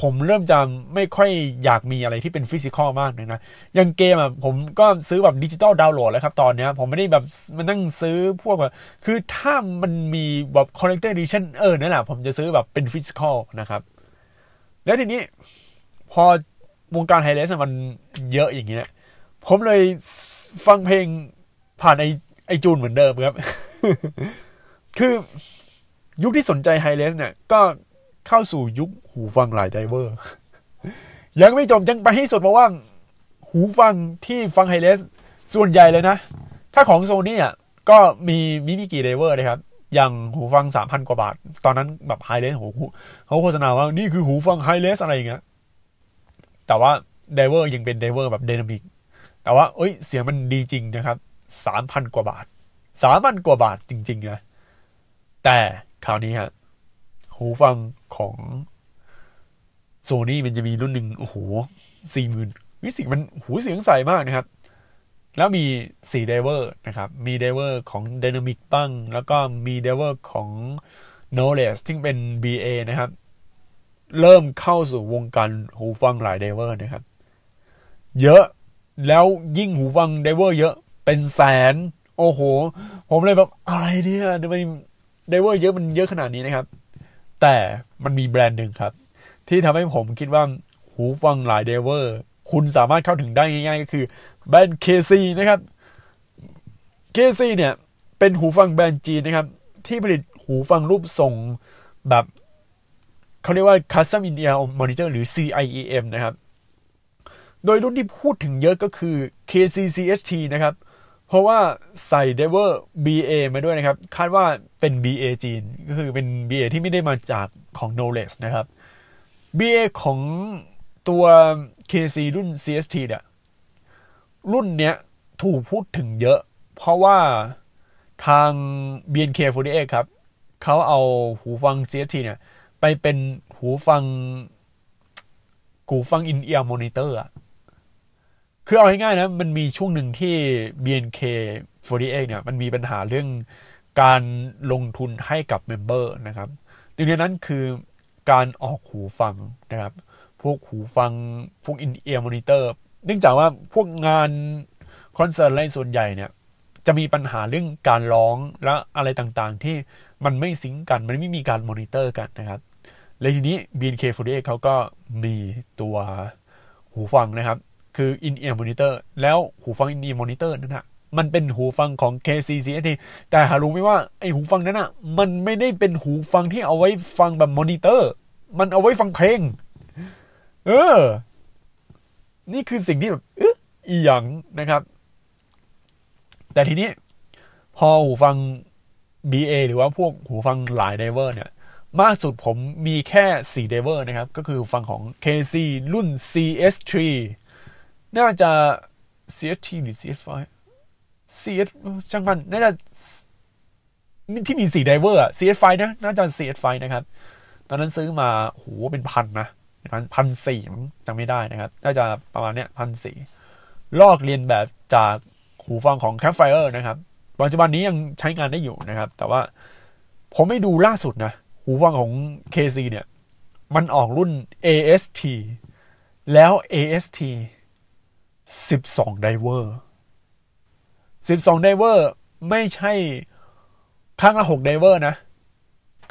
ผมเริ่มจะไม่ค่อยอยากมีอะไรที่เป็น physical มากเลยนะอย่างเกมอะผมก็ซื้อแบบ digital download แล้วครับ ตอนนี้ผมไม่ได้แบบมานั่งซื้อพวกแบบคือถ้ามันมีแบบ collector edition เออนั่นแหละผมจะซื้อแบบเป็น physical นะครับ แล้วทีนี้พอวงการ Hi-Res มันเยอะอย่างเงี้ย ผมเลยฟังเพลงผ่านไอไอจูนเหมือนเดิมครับ คือยุคที่สนใจ Hi-Res เนี่ย ก็ เข้าสู่ยุคหูฟังหลาย driver ยังไม่จบยังไปให้สุดเพราะว่า หูฟังที่ฟัง Hi-Res ส่วนใหญ่เลยนะ ถ้าของโซนี่อะก็มีไม่กี่ driver นะครับ อย่างหูฟังสามพันกว่าบาท ตอนนั้นแบบ Hi-Res โหเขาโฆษณาว่านี่คือหูฟัง Hi-Res อะไรอย่างเงี้ยแต่ว่า driver ยังเป็น driver แบบ dynamic แต่ว่าเอ้ยเสียงมันดีจริงนะครับสามพันกว่าบาทสามพันกว่าบาทจริงๆนะแต่คราวนี้ฮะ หูฟังของโซนี่มันจะมีรุ่นหนึ่งโอ้โหสี่หมื่นวิสิกมันหูเสียงใสมากนะครับ แล้วมีสี่ driver นะครับ มี driver ของ Dynamic บ้าง แล้วก็มี driver ของ Knowles ที่เป็น BA นะครับ เริ่มเข้าสู่วงการหูฟังหลาย driver นะครับ เยอะแล้วยิ่งหูฟัง driver เยอะเป็นแสน โอ้โห ผมเลยแบบอะไรเนี่ยทำไม driver เยอะมันเยอะขนาดนี้นะครับ แต่มันมีแบรนด์หนึ่งครับ ที่ทำให้ผมคิดว่าหูฟังหลาย driver คุณสามารถเข้าถึงได้ง่ายๆ ก็คือแบรนด์ KC นะครับ KZ เนี่ย เป็นหูฟังแบรนด์จีนนะครับ ที่ผลิตหูฟังรูปทรงแบบเขาเรียกว่า Custom In Ear Monitor หรือ CIEM นะครับ โดยรุ่นที่พูดถึงเยอะก็คือ KC CHT นะครับ ราะว่าใส่ d e v e r BA มาด้วยนะครับ คาดว่าเป็น BA จีน ก็คือเป็น BA ที่ไม่ได้มาจากของ Knowledge นะครับ BA ของตัว KC รุ่น CST เนี่ยรุ่นเนี้ยถูกพูดถึงเยอะ เพราะว่าทาง BNK48 ครับ เขาเอาหูฟัง ZST เนี่ย ไปเป็นหูฟังหูฟัง in ear monitor อะ คือเอาง่ายๆนะมันมีช่วงหนึ่งที่ BNK48 เนี่ยมันมีปัญหาเรื่องการลงทุนให้กับ member นะครับหนึ่งในนั้นคือการออกหูฟังนะครับ พวกหูฟังพวก in ear monitor เนื่องจากว่าพวกงานคอนเสิร์ตอะไรส่วนใหญ่เนี่ย จะมีปัญหาเรื่องการร้องและอะไรต่างๆ ที่มันไม่ sync กัน มันไม่มีการมอนิเตอร์กันนะครับ และทีนี้ BNK48 เขาก็มีตัวหูฟังนะครับ คือ in ear monitor แล้วหูฟัง in ear monitor นั่นนะมันเป็นหูฟังของ KZ ZST แต่หารู้ไหมว่าไอหูฟังนั้นอะมันไม่ได้เป็นหูฟังที่เอาไว้ฟังแบบมอนิเตอร์ มันเอาไว้ฟังเพลง เออ นี่คือสิ่งที่แบบเอออีหยังนะครับ แต่ทีนี้ พอหูฟัง BA หรือว่าพวกหูฟังหลาย driver เนี่ยมากสุดผมมีแค่4 driver นะครับ ก็คือฟังของ KZ รุ่น ZS3 น่าจะ ZST หรือ ZS5 ZS ช่างมันน่าจะที่มีสี่ driver อะ ZS5 นะน่าจะ CS5 นะครับ ตอนนั้นซื้อมาโหเป็นพันนะพันพันสี่จำไม่ได้นะครับ น่าจะประมาณเนี้ยพันสี่ลอกเลียนแบบจากหูฟังของ Campfire นะครับ ปัจจุบันนี้ยังใช้งานได้อยู่นะครับ แต่ว่าผมไม่ดูล่าสุดนะ หูฟังของ KZ เนี่ย มันออกรุ่น AST แล้ว AST 12 driver 12 driver ไม่ใช่ข้างละ6 driver นะ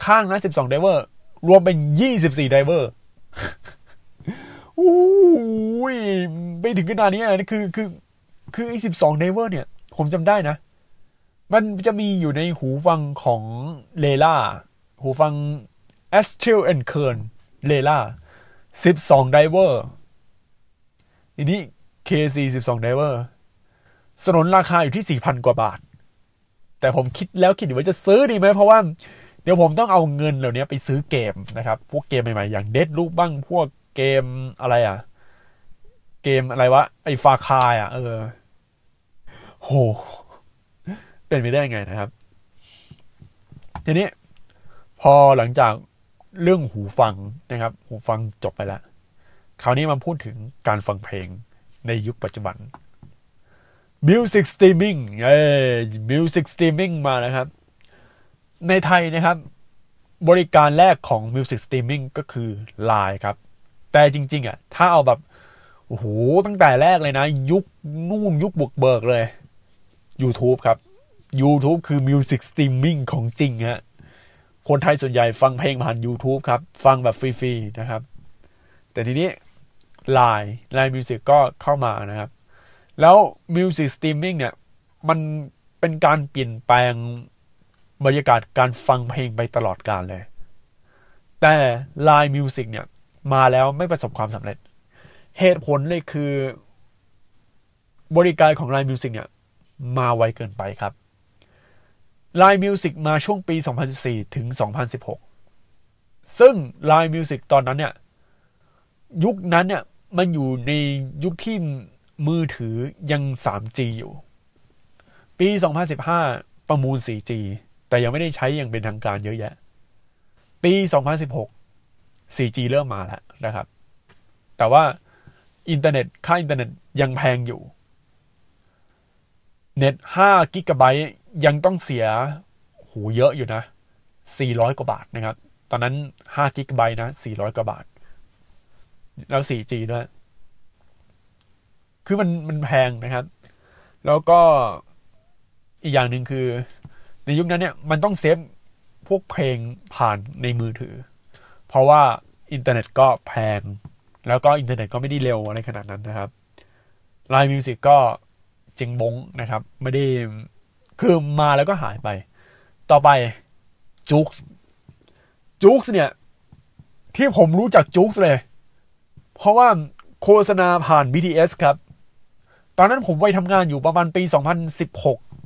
ข้างละ12 driver รวมเป็น 24 driver อุ้ยไปถึงขนาดนี้นะคือคือ คือไอ้12 driver เนี่ย ผมจำได้นะ มันจะมีอยู่ในหูฟังของ Layla หูฟัง Astell and Kern Layla 12 driver ทีนี้ KZ 12 driver สนนราคาอยู่ที่ 4,000 กว่าบาท แต่ผมคิดแล้วคิดว่าจะซื้อดีไหม เพราะว่าเดี๋ยวผมต้องเอาเงินเหล่านี้ไปซื้อเกมนะครับ พวกเกมใหม่ๆ อย่างเดดลูกบ้าง พวกเกมอะไรอะ เกมอะไรวะ ไอฟาคายอะ เออ โห เป็นไปได้ไงนะครับ ทีนี้ พอหลังจากเรื่องหูฟังนะครับ หูฟังจบไปแล้ว คราวนี้มาพูดถึงการฟังเพลง ในยุคปัจจุบัน Music Streaming เอ้ย Music Streaming มานะครับ ในไทยนะครับ บริการแรกของ Music Streaming ก็คือ Line ครับ แต่จริง ๆ อะ ถ้าเอาแบบ โอ้โห ตั้งแต่แรกเลยนะ ยุคนู่นยุคบุกเบิกเลย YouTube ครับ YouTube คือ Music Streaming ของจริงฮะ คนไทยส่วนใหญ่ฟังเพลงผ่าน YouTube ครับ ฟังแบบฟรี ๆ นะครับ แต่ทีนี้ Line Line Music ก็เข้ามานะครับ แล้ว Music Streaming เนี่ย มันเป็นการเปลี่ยนแปลงบรรยากาศการฟังเพลงไปตลอดกาลเลย แต่ Line Music เนี่ย มาแล้วไม่ประสบความสำเร็จ เหตุผลเลยคือบริการของ Line Music เนี่ย มาไวเกินไปครับ Line Music มาช่วงปี 2014 ถึง 2016 ซึ่ง Line Music ตอนนั้นเนี่ย ยุคนั้นเนี่ย มันอยู่ในยุคที่มือถือยัง 3G อยู่ ปี 2015 ประมูล 4G แต่ยังไม่ได้ใช้อย่างเป็นทางการเยอะแยะ ปี 2016 4G เริ่มมาแล้วนะครับ แต่ว่าอินเทอร์เน็ตค่าอินเทอร์เน็ตยังแพงอยู่ เน็ต5กิกะไบต์ยังต้องเสียหูเยอะอยู่นะ 400 กว่าบาทนะครับ ตอนนั้น5กิกะไบต์นะ 400 กว่าบาท แล้ว 4G ด้วย คือมันมันแพงนะครับ แล้วก็อีกอย่างหนึ่งคือ ในยุคนั้นเนี่ยมันต้อง save พวกเพลงผ่านในมือถือ เพราะว่าอินเทอร์เน็ตก็แพง แล้วก็อินเทอร์เน็ตก็ไม่ได้เร็วอะไรขนาดนั้นนะครับ LINE MUSIC ก็เจ๊งบ๊งนะครับ ไม่ได้คือมาแล้วก็หายไป ต่อไปจุกส์จุกส์เนี่ย ที่ผมรู้จัก JOOX เลย เพราะว่าโฆษณาผ่าน BTS ครับ ตอนนั้นผมไปทำงานอยู่ประมาณปี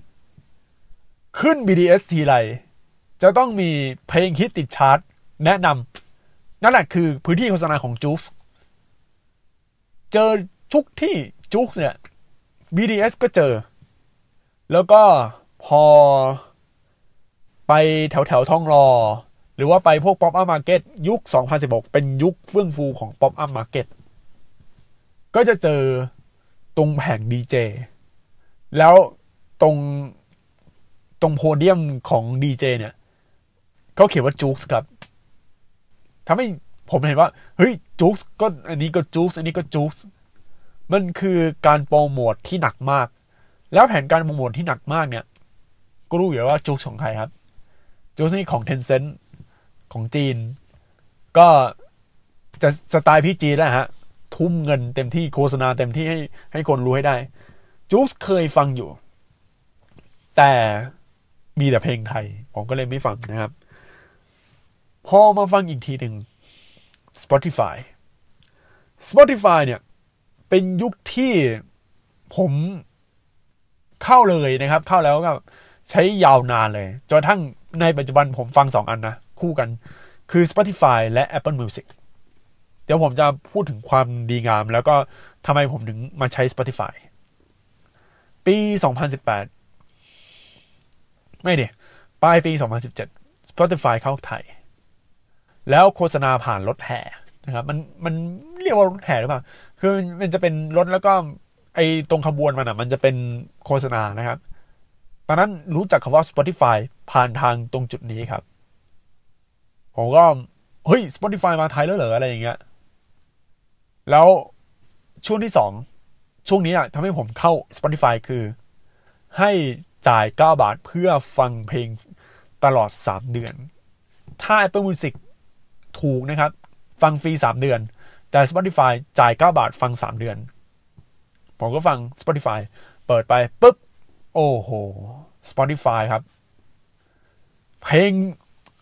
2016 ขึ้น BTS ทีไรจะต้องมีเพลงฮิตติดชาร์ตแนะนำนั่นแหละคือพื้นที่โฆษณาของจูสเจอทุกที่จูสเนี่ย BTS ก็เจอ แล้วก็พอไปแถวแถวท้องรอ หรือว่าไปพวก Pop Up Market ยุค 2016 เป็นยุคเฟื่องฟูของ Pop Up Market ก็ตก็จะเจอตรงแผงดีเจแล้วตรงตรงโพเดียมของดีเจเนี่ยเขาเขียนว่าจู๊กครับทำให้ผมเห็นว่าเฮ้ยจู๊กก็อันนี้ก็จู๊กอันนี้ก็จู๊กมันคือการโปรโมทที่หนักมาก แล้วแผนการโปรโมทที่หนักมากเนี่ย ก็รู้อยู่ว่าจู๊กของใครครับจู๊กนี่ของ Tencent ของจีน ก็จะสไตล์พี่จีนแหละฮะ ทุ่มเงินเต็มที่โฆษณาเต็มที่ให้ให้คนรู้ให้ได้ จูสเคยฟังอยู่ แต่มีแต่เพลงไทย ผมก็เลยไม่ฟังนะครับ พอมาฟังอีกทีหนึ่ง Spotify Spotify เนี่ย เป็นยุคที่ผมเข้าเลยนะครับ เข้าแล้วก็ใช้ยาวนานเลยจนทั้งในปัจจุบันผมฟังสองอันนะ คู่กัน คือ Spotify และ Apple Music เดี๋ยวผมจะพูดถึงความดีงาม แล้วก็ทำไมผมถึงมาใช้ Spotify ปี 2018 ไม่เดีปลายปี 2017 Spotify เข้าไทย แล้วโฆษณาผ่านรถแห่นะครับ มันมันเรียกว่ารถแห่หรือเปล่า คือมันจะเป็นรถแล้วก็ไอตรงขบวนมันอะ มันจะเป็นโฆษณานะครับตอนนั้นรู้จักคำว่า Spotify ผ่านทางตรงจุดนี้ครับ ผมก็ เฮ้ย Spotify มาไทยแล้วเหรออะไรอย่างเงี้ย แล้วช่วงที่สองช่วงนี้อะทำให้ผมเข้า Spotify คือ ให้จ่าย 9 บาทเพื่อฟังเพลงตลอด 3 เดือน ถ้า Apple Music ถูกนะครับ ฟังฟรี 3 เดือน แต่ Spotify จ่าย 9 บาทฟัง 3 เดือน ผมก็ฟัง Spotify เปิดไปปุ๊บ โอ้โห Spotify ครับ เพลง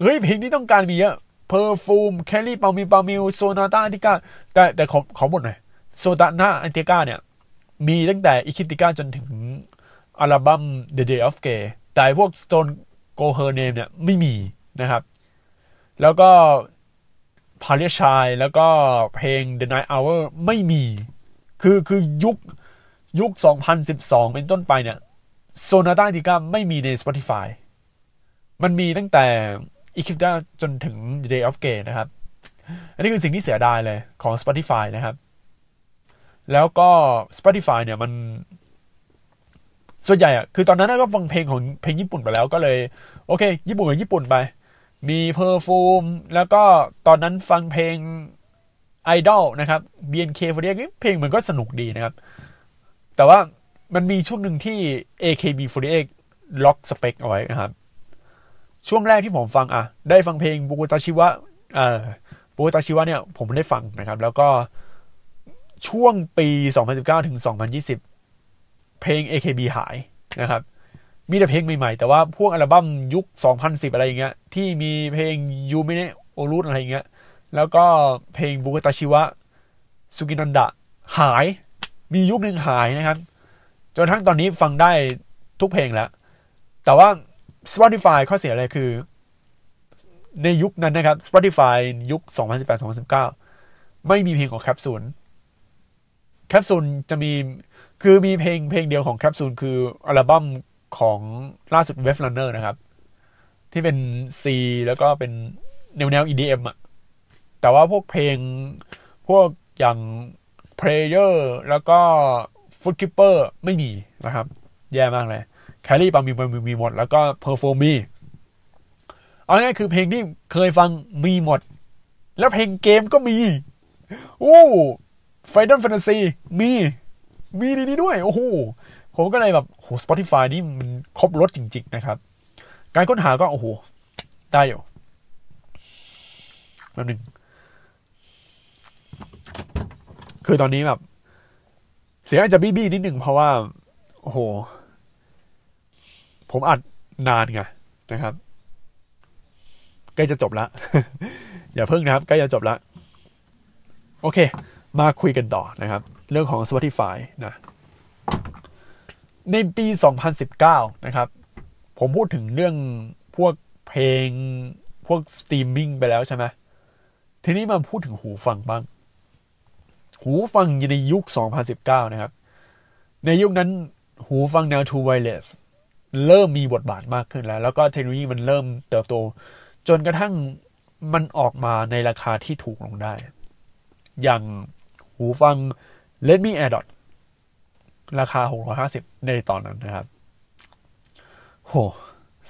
เฮ้ยเพลงที่ต้องการมีเยอะ Perfume แคลรี่ปามิปามิวโซนาตาอันติกาแต่แต่ขอขอหมดหน่อยโซนาตาอันติกาเนี่ย มีตั้งแต่อิคิติกาจนถึงอัลบั้ม The Day of Gay แต่พวก Stone Go Her Name เนี่ยไม่มีนะครับ แล้วก็ p a l i a s h i แล้วก็เพลง The Night Hour ไม่มี คือคือยุคยุค 2012 เป็นต้นไปเนี่ยโซนาต้าติก้าไม่มีใน Spotify มันมีตั้งแต่ อีคิฟดาจนถึง Day of Gay นะครับ อันนี้คือสิ่งที่เสียดายเลยของ Spotify นะครับ แล้วก็ Spotify เนี่ยมัน ส่วนใหญ่อะคือตอนนั้นก็ฟังเพลงของเพลงญี่ปุ่นไปแล้วก็เลย โอเค ญี่ปุ่นกับญี่ปุ่นไป มี Perfume แล้วก็ตอนนั้นฟังเพลงไอดอลนะครับ BNK48 เพลงมันก็สนุกดีนะครับ แต่ว่ามันมีช่วงหนึ่งที่ AKB48 lock spec เอาไว้นะครับ ช่วงแรกที่ผมฟังอะ ได้ฟังเพลง Bokutachi wa เอ่อ Bokutachi wa เนี่ย ผมได้ฟังนะครับ แล้วก็ช่วงปี 2019 ถึง 2020 เพลง AKB หายนะครับ มีแต่เพลงใหม่ๆ แต่ว่าพวกอัลบั้มยุค 2010 อะไรอย่างเงี้ย ที่มีเพลงยูมิเนโอรุอะไรอย่างเงี้ย แล้วก็เพลงบุกุตาชิวะสุกินันดะหาย มียุคหนึ่งหายนะครับ จนทั้งตอนนี้ฟังได้ทุกเพลงแล้ว แต่ว่า Spotify ข้อเสียอะไรคือ ในยุคนั้นนะครับ Spotify ยุค 2018-2019 ไม่มีเพลงของแคปซูลแคปซูลจะมีคือมีเพลงเพลงเดียวของแคปซูลคืออัลบั้มของล่าสุดเวฟลันเนอร์นะครับ ที่เป็น C แล้วก็เป็นแนวแนว EDM อะแต่ว่าพวกเพลงพวกอย่าง Prayer แล้วก็ Foot Keeper ไม่มีนะครับ แย่มากเลย แคลรี่ปามีมีมีหมด แล้วก็ Perform มีเอาง่ายคือเพลงที่เคยฟังมีหมด แล้วเพลงเกมก็มีโอ้ไฟดอลแฟนตาซีมี มีดีนี้ด้วย โอ้โห ผมก็เลยแบบโห Spotify นี่มันครบรถจริง ๆ นะครับ การค้นหาก็ โอ้โห ได้อยู่แป๊บนึงคือตอนนี้แบบ เสียงอาจจะบี้ๆนิดหนึ่งเพราะว่า โอ้โห ผมอัดนานไงนะครับใกล้จะจบแล้วอย่าเพิ่งนะครับใกล้จะจบแล้วโอเค มาคุยกันต่อนะครับ เรื่องของ Spotify นะในปี 2019 นะครับ ผมพูดถึงเรื่องพวกเพลงพวกสตรีมมิ่งไปแล้วใช่ไหมทีนี้มาพูดถึงหูฟังบ้าง หูฟังในยุค 2019 นะครับ ในยุคนั้นหูฟังแนว True Wireless เริ่มมีบทบาทมากขึ้นแล้ว แล้วก็เทคโนโลยีมันเริ่มเติบโต จนกระทั่งมันออกมาในราคาที่ถูกลงได้ อย่างหูฟัง Redmi AirDot ราคา 650 ในตอนนั้นนะครับ โห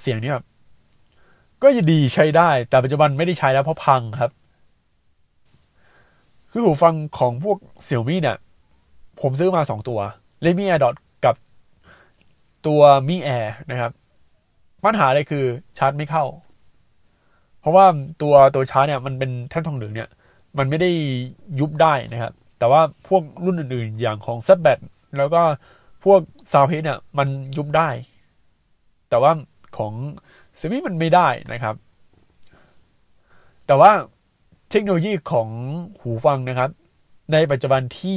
เสียงนี้แบบก็ยังดีใช้ได้ แต่ปัจจุบันไม่ได้ใช้แล้วเพราะพังครับ คือหูฟังของพวกเสี่ยวมี่เนี่ย ผมซื้อมาสองตัว Redmi AirDot ตัวมี Air นะครับ ปัญหาเลยคือชาร์จไม่เข้า เพราะว่าตัวตัวชาร์จเนี่ยมันเป็นแท่นทองเหลืองเนี่ย มันไม่ได้ยุบได้นะครับ แต่ว่าพวกรุ่นอื่นๆ อย่างของ z b a t แล้วก็พวกซาวเพสเนี่ยมันยุบได้ แต่ว่าของเซมิมันไม่ได้นะครับ แต่ว่าเทคโนโลยีของหูฟังนะครับ ในปัจจุบันที่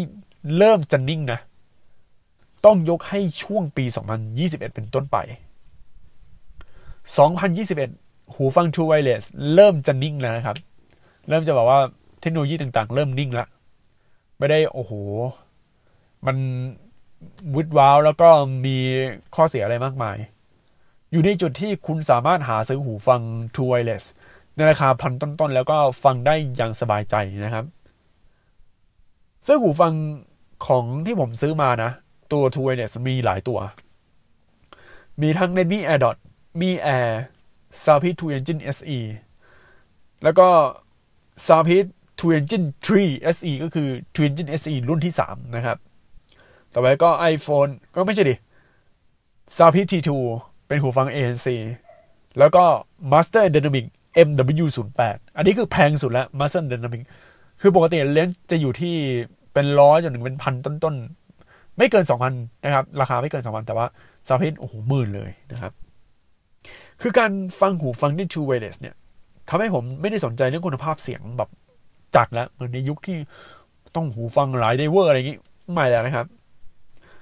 เริ่มจะนิ่งนะ ต้องยกให้ช่วงปี 2021 เป็นต้นไป 2021 หูฟัง True Wireless เริ่มจะนิ่งแล้วนะครับ เริ่มจะบอกว่าเทคโนโลยีต่างๆ เริ่มนิ่งแล้ว ไม่ได้โอ้โห มันวุดว้าว แล้วก็มีข้อเสียอะไรมากมาย อยู่ในจุดที่คุณสามารถหาซื้อหูฟัง True Wireless ในราคาพันต้นๆ แล้วก็ฟังได้อย่างสบายใจนะครับซึ่งหูฟังของที่ผมซื้อมานะ ตัว True Wireless มีหลายตัว มีทั้ง Redmi AirDot มี Air s o u p i t True Engine SE แล้วก็ s o u p i t True Engine 3 SE ก็คือ True Engine SE รุ่นที่ 3 นะครับ ต่อไปก็ iPhone ก็ไม่ใช่ดิ s o u p i t T2 เป็นหูฟัง ANC แล้วก็ Master Dynamic MW08 อันนี้คือแพงสุดแล้ว Master Dynamic คือปกติเลนส์จะอยู่ที่เป็นร้อยจนถึงเป็นพันต้นๆ ไม่เกินสองพันนะครับ ราคาไม่เกินสองพันแต่ว่าซาพิทโอ้โหหมื่นเลยนะครับ คือการฟังหูฟังที่ True Wireless เนี่ยทำให้ผมไม่ได้สนใจเรื่องคุณภาพเสียงแบบจัดแล้วเหมือนในยุคที่ต้องหูฟังหลาย driver อะไรอย่างงี้ไม่แล้วนะครับ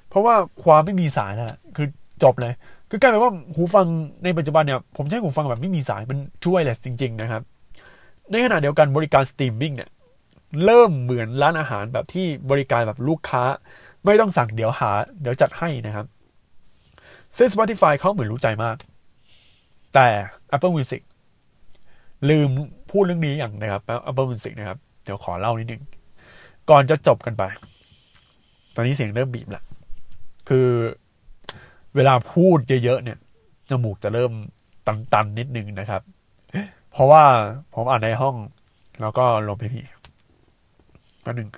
เพราะว่าความไม่มีสายนั่นแหละคือจบเลย คือกลายเป็นว่าหูฟังในปัจจุบันเนี่ยผมใช้หูฟังแบบไม่มีสายมัน wireless จริง ๆ นะครับ ในขณะเดียวกันบริการสตรีมมิ่งเนี่ยเริ่มเหมือนร้านอาหารแบบที่บริการแบบลูกค้า ไม่ต้องสั่งเดี๋ยวหา เดี๋ยวจัดให้นะครับ ซึ่ง Spotify เขาเหมือนรู้ใจมาก แต่ Apple Music ลืมพูดเรื่องนี้อย่างนะครับ Apple Music นะครับ เดี๋ยวขอเล่านิดนึง ก่อนจะจบกันไป ตอนนี้เสียงเริ่มบีบแล้วคือเวลาพูดเยอะๆเนี่ยจมูกจะเริ่มตันๆนิดนึงนะครับ เพราะว่าผมอ่านในห้อง แล้วก็ลงไปพี่ก็หนึ่ง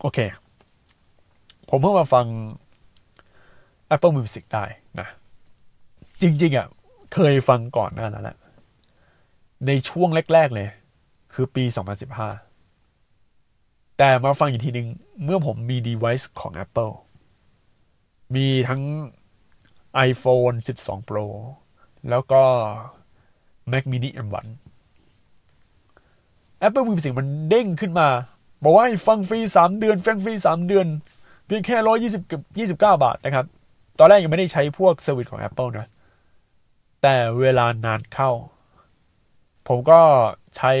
โอเค ผมเพิ่งมาฟัง Apple Music ได้นะ จริง ๆอะ เคยฟังก่อนหน้านั้นแหละ ในช่วงแรก ๆ เลย คือปี 2015 แต่มาฟังอีกทีนึง เมื่อผมมี device ของ Apple มีทั้ง iPhone 12 Pro แล้วก็ Mac mini M1 Apple Music มันเด้งขึ้นมา บอกว่าให้ฟังฟรี3เดือนฟังฟรี3เดือน เพียงแค่120กับ29บาทนะครับ ตอนแรกยังไม่ได้ใช้พวก service ของ Apple นะ แต่เวลานานเข้า ผมก็ใช้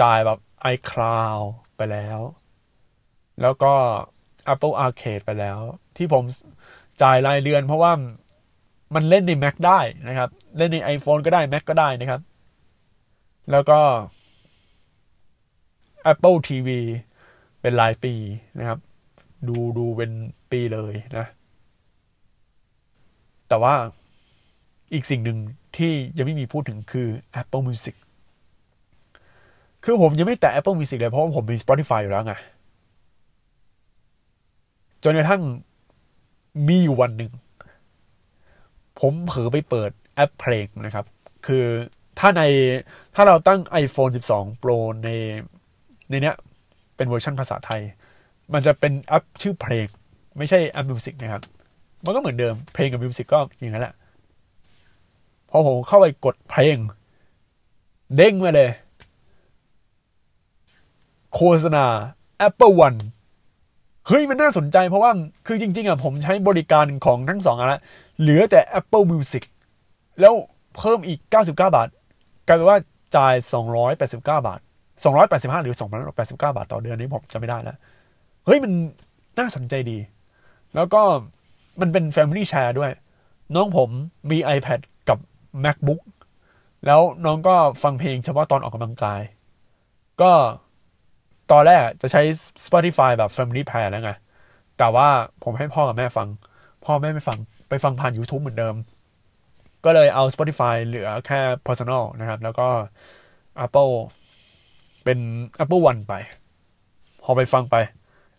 จ่ายแบบ iCloud ไปแล้ว แล้วก็ Apple Arcade ไปแล้ว ที่ผมจ่ายรายเดือนเพราะว่ามันเล่นใน Mac ได้นะครับ เล่นใน iPhone ก็ได้ Mac ก็ได้นะครับ แล้วก็ Apple TV เป็นรายปีนะครับ ดูดูเป็นปีเลยนะ แต่ว่าอีกสิ่งหนึ่งที่ยังไม่มีพูดถึงคือ Apple Music คือผมยังไม่แตะ Apple Music เลยเพราะว่าผมมี Spotify อยู่แล้วไง จนกระทั่งมีอยู่วันหนึ่ง ผมเผลอไปเปิดแอปเพลงนะครับ คือถ้าในถ้าเราตั้ง iPhone 12 Pro ใน ในเนี้ยเป็นเวอร์ชันภาษาไทย มันจะเป็นแอปชื่อเพลงไม่ใช่แอป Music นะครับ มันก็เหมือนเดิมเพลงกับ Music ก็อย่างนั้นแหละ พอผมเข้าไปกดเพลง เด้งมาเลย โฆษณา Apple One เฮ้ย มันน่าสนใจเพราะว่า คือจริง ๆอะผมใช้บริการของทั้งสองอันละเหลือแต่ Apple Music แล้วเพิ่มอีก 99 บาท กลายเป็นว่าจ่าย 289 บาท 285 หรือ 289 บาทต่อเดือนนี้ผมจะไม่ได้แล้ว เฮ้ยมันน่าสนใจดี แล้วก็มันเป็น Family Share ด้วย น้องผมมี iPad กับ MacBook แล้วน้องก็ฟังเพลงเฉพาะตอนออกกำลังกาย ก็ตอนแรกจะใช้ Spotify แบบ Family Plan แล้วไง แต่ว่าผมให้พ่อกับแม่ฟัง พ่อแม่ไม่ฟัง ไปฟังผ่าน YouTube เหมือนเดิม ก็เลยเอา Spotify เหลือแค่ Personal นะครับ แล้วก็ Apple เป็น Apple One ไป พอไปฟังไป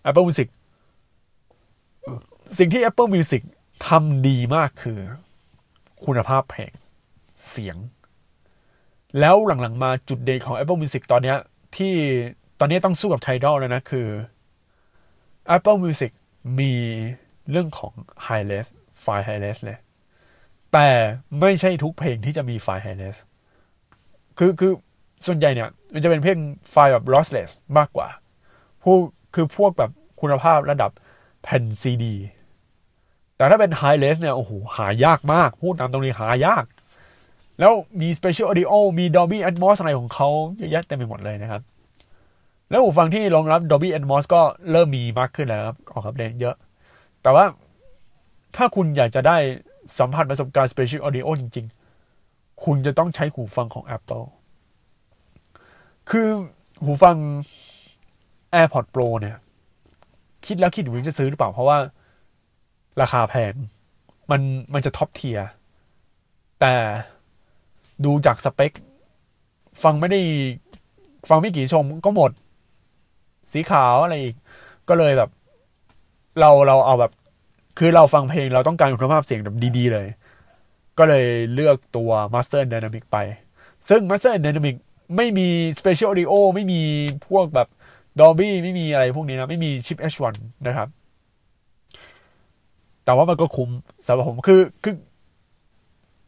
Apple Music สิ่งที่ Apple Music ทำดีมากคือ คุณภาพเพลงเสียง แล้วหลังๆมาจุดเด่นของ Apple Music ตอนนี้ที่ตอนนี้ต้องสู้กับ Tidal แล้วนะคือ Apple Music มีเรื่องของ high res ไฟล์ high res เลย แต่ไม่ใช่ทุกเพลงที่จะมีไฟล์ high res คือคือ ส่วนใหญ่เนี่ย มันจะเป็นเพลงไฟล์แบบ lossless มากกว่าพวกคือพวกแบบคุณภาพระดับแผ่นซีดี แต่ถ้าเป็น high res เนี่ย โอ้โห หายากมาก พูดตามตรงนี้หายาก แล้วมี special audio มี Dolby Atmos อะไรของเขาเยอะแยะเต็มไปหมดเลยนะครับ แล้วหูฟังที่รองรับ Dolby Atmos ก็เริ่มมีมากขึ้นแล้วครับออกอัปเดตเยอะ แต่ว่าถ้าคุณอยากจะได้สัมผัสประสบการณ์ special audio จริง ๆ คุณจะต้องใช้หูฟังของ Apple คือหูฟัง AirPods Pro เนี่ย คิดแล้วคิดอยู่จะซื้อหรือเปล่า เพราะว่า ราคาแพง มันมันจะ top tier แต่ดูจากสเปค ฟังไม่ได้ ฟังไม่กี่ชมก็หมด สีขาวอะไรอีก ก็เลยแบบ เราเราเอาแบบ คือเราฟังเพลงเราต้องการคุณภาพเสียงแบบดี ๆ เลย ก็เลยเลือกตัว Master Dynamic ไป ซึ่ง Master Dynamic ไม่มี Spatial Audio ไม่มีพวกแบบ Dolby ไม่มีอะไรพวกนี้นะ ไม่มีชิป H1 นะครับ แต่ว่ามันก็คุ้มสำหรับผมคือคือ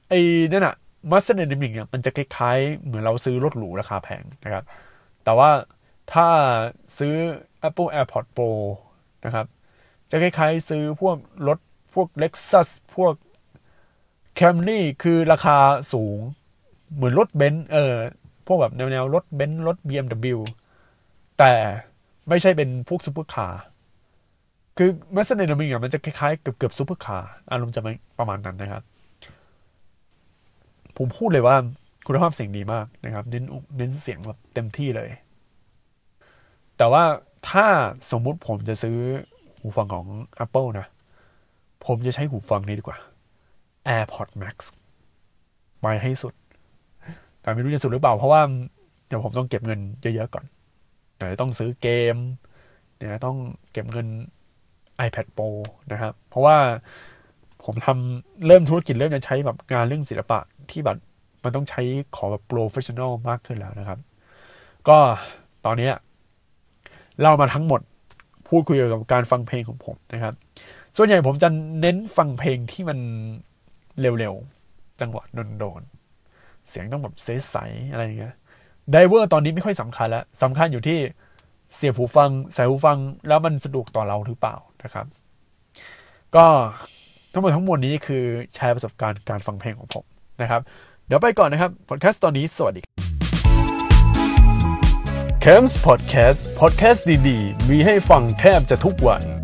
ไอ้นั่นอะ Master Dynamic เนี่ยมันจะคล้ายๆ เหมือนเราซื้อรถหรูราคาแพงนะครับ แต่ว่าถ้าซื้อ Apple AirPod Pro นะครับ จะคล้ายๆ ซื้อพวกรถพวก Lexus พวก Camry คือราคาสูง เหมือนรถเบนซ์เออ พวกแบบแนวรถเบนซ์รถ BMW แต่ไม่ใช่เป็นพวกซูเปอร์คาร์คือ Master Dynamic เนี่ยมันจะคล้ายๆเกือบๆซูเปอร์คาร์อารมณ์จะประมาณนั้นนะครับ ผมพูดเลยว่าคุณภาพเสียงดีมากนะครับ เน้นเน้นเสียงแบบเต็มที่เลย แต่ว่าถ้าสมมุติผมจะซื้อหูฟังของ Apple นะ ผมจะใช้หูฟังนี้ดีกว่า AirPods Max ไปให้สุด แต่ไม่รู้จะสุดหรือเปล่า เพราะว่าเดี๋ยวผมต้องเก็บเงินเยอะๆก่อน เดี๋ยวต้องซื้อเกม เดี๋ยวต้องเก็บเงิน iPad Pro นะครับ เพราะว่าผมทำเริ่มธุรกิจเริ่มจะใช้แบบงานเรื่องศิลปะที่แบบมันต้องใช้ขอแบบ professional มากขึ้นแล้วนะครับ ก็ตอนนี้เล่ามาทั้งหมดพูดคุยเกี่ยวกับการฟังเพลงของผมนะครับ ส่วนใหญ่ผมจะเน้นฟังเพลงที่มันเร็วๆ จังหวะโดนๆ เสียงต้องแบบใสๆอะไรอย่างเงี้ยไดเวอร์ตอนนี้ไม่ค่อยสำคัญแล้วสำคัญอยู่ที่เสียบหูฟังใส่หูฟังแล้วมันสะดวกต่อเราหรือเปล่านะครับ ก็ทั้งหมดทั้งมวลนี้คือแชร์ประสบการณ์การฟังเพลงของผมนะครับ เดี๋ยวไปก่อนนะครับพอดแคสต์ตอนนี้สวัสดี c a m s Podcast Podcast ดีๆ มีให้ฟังแทบจะทุกวัน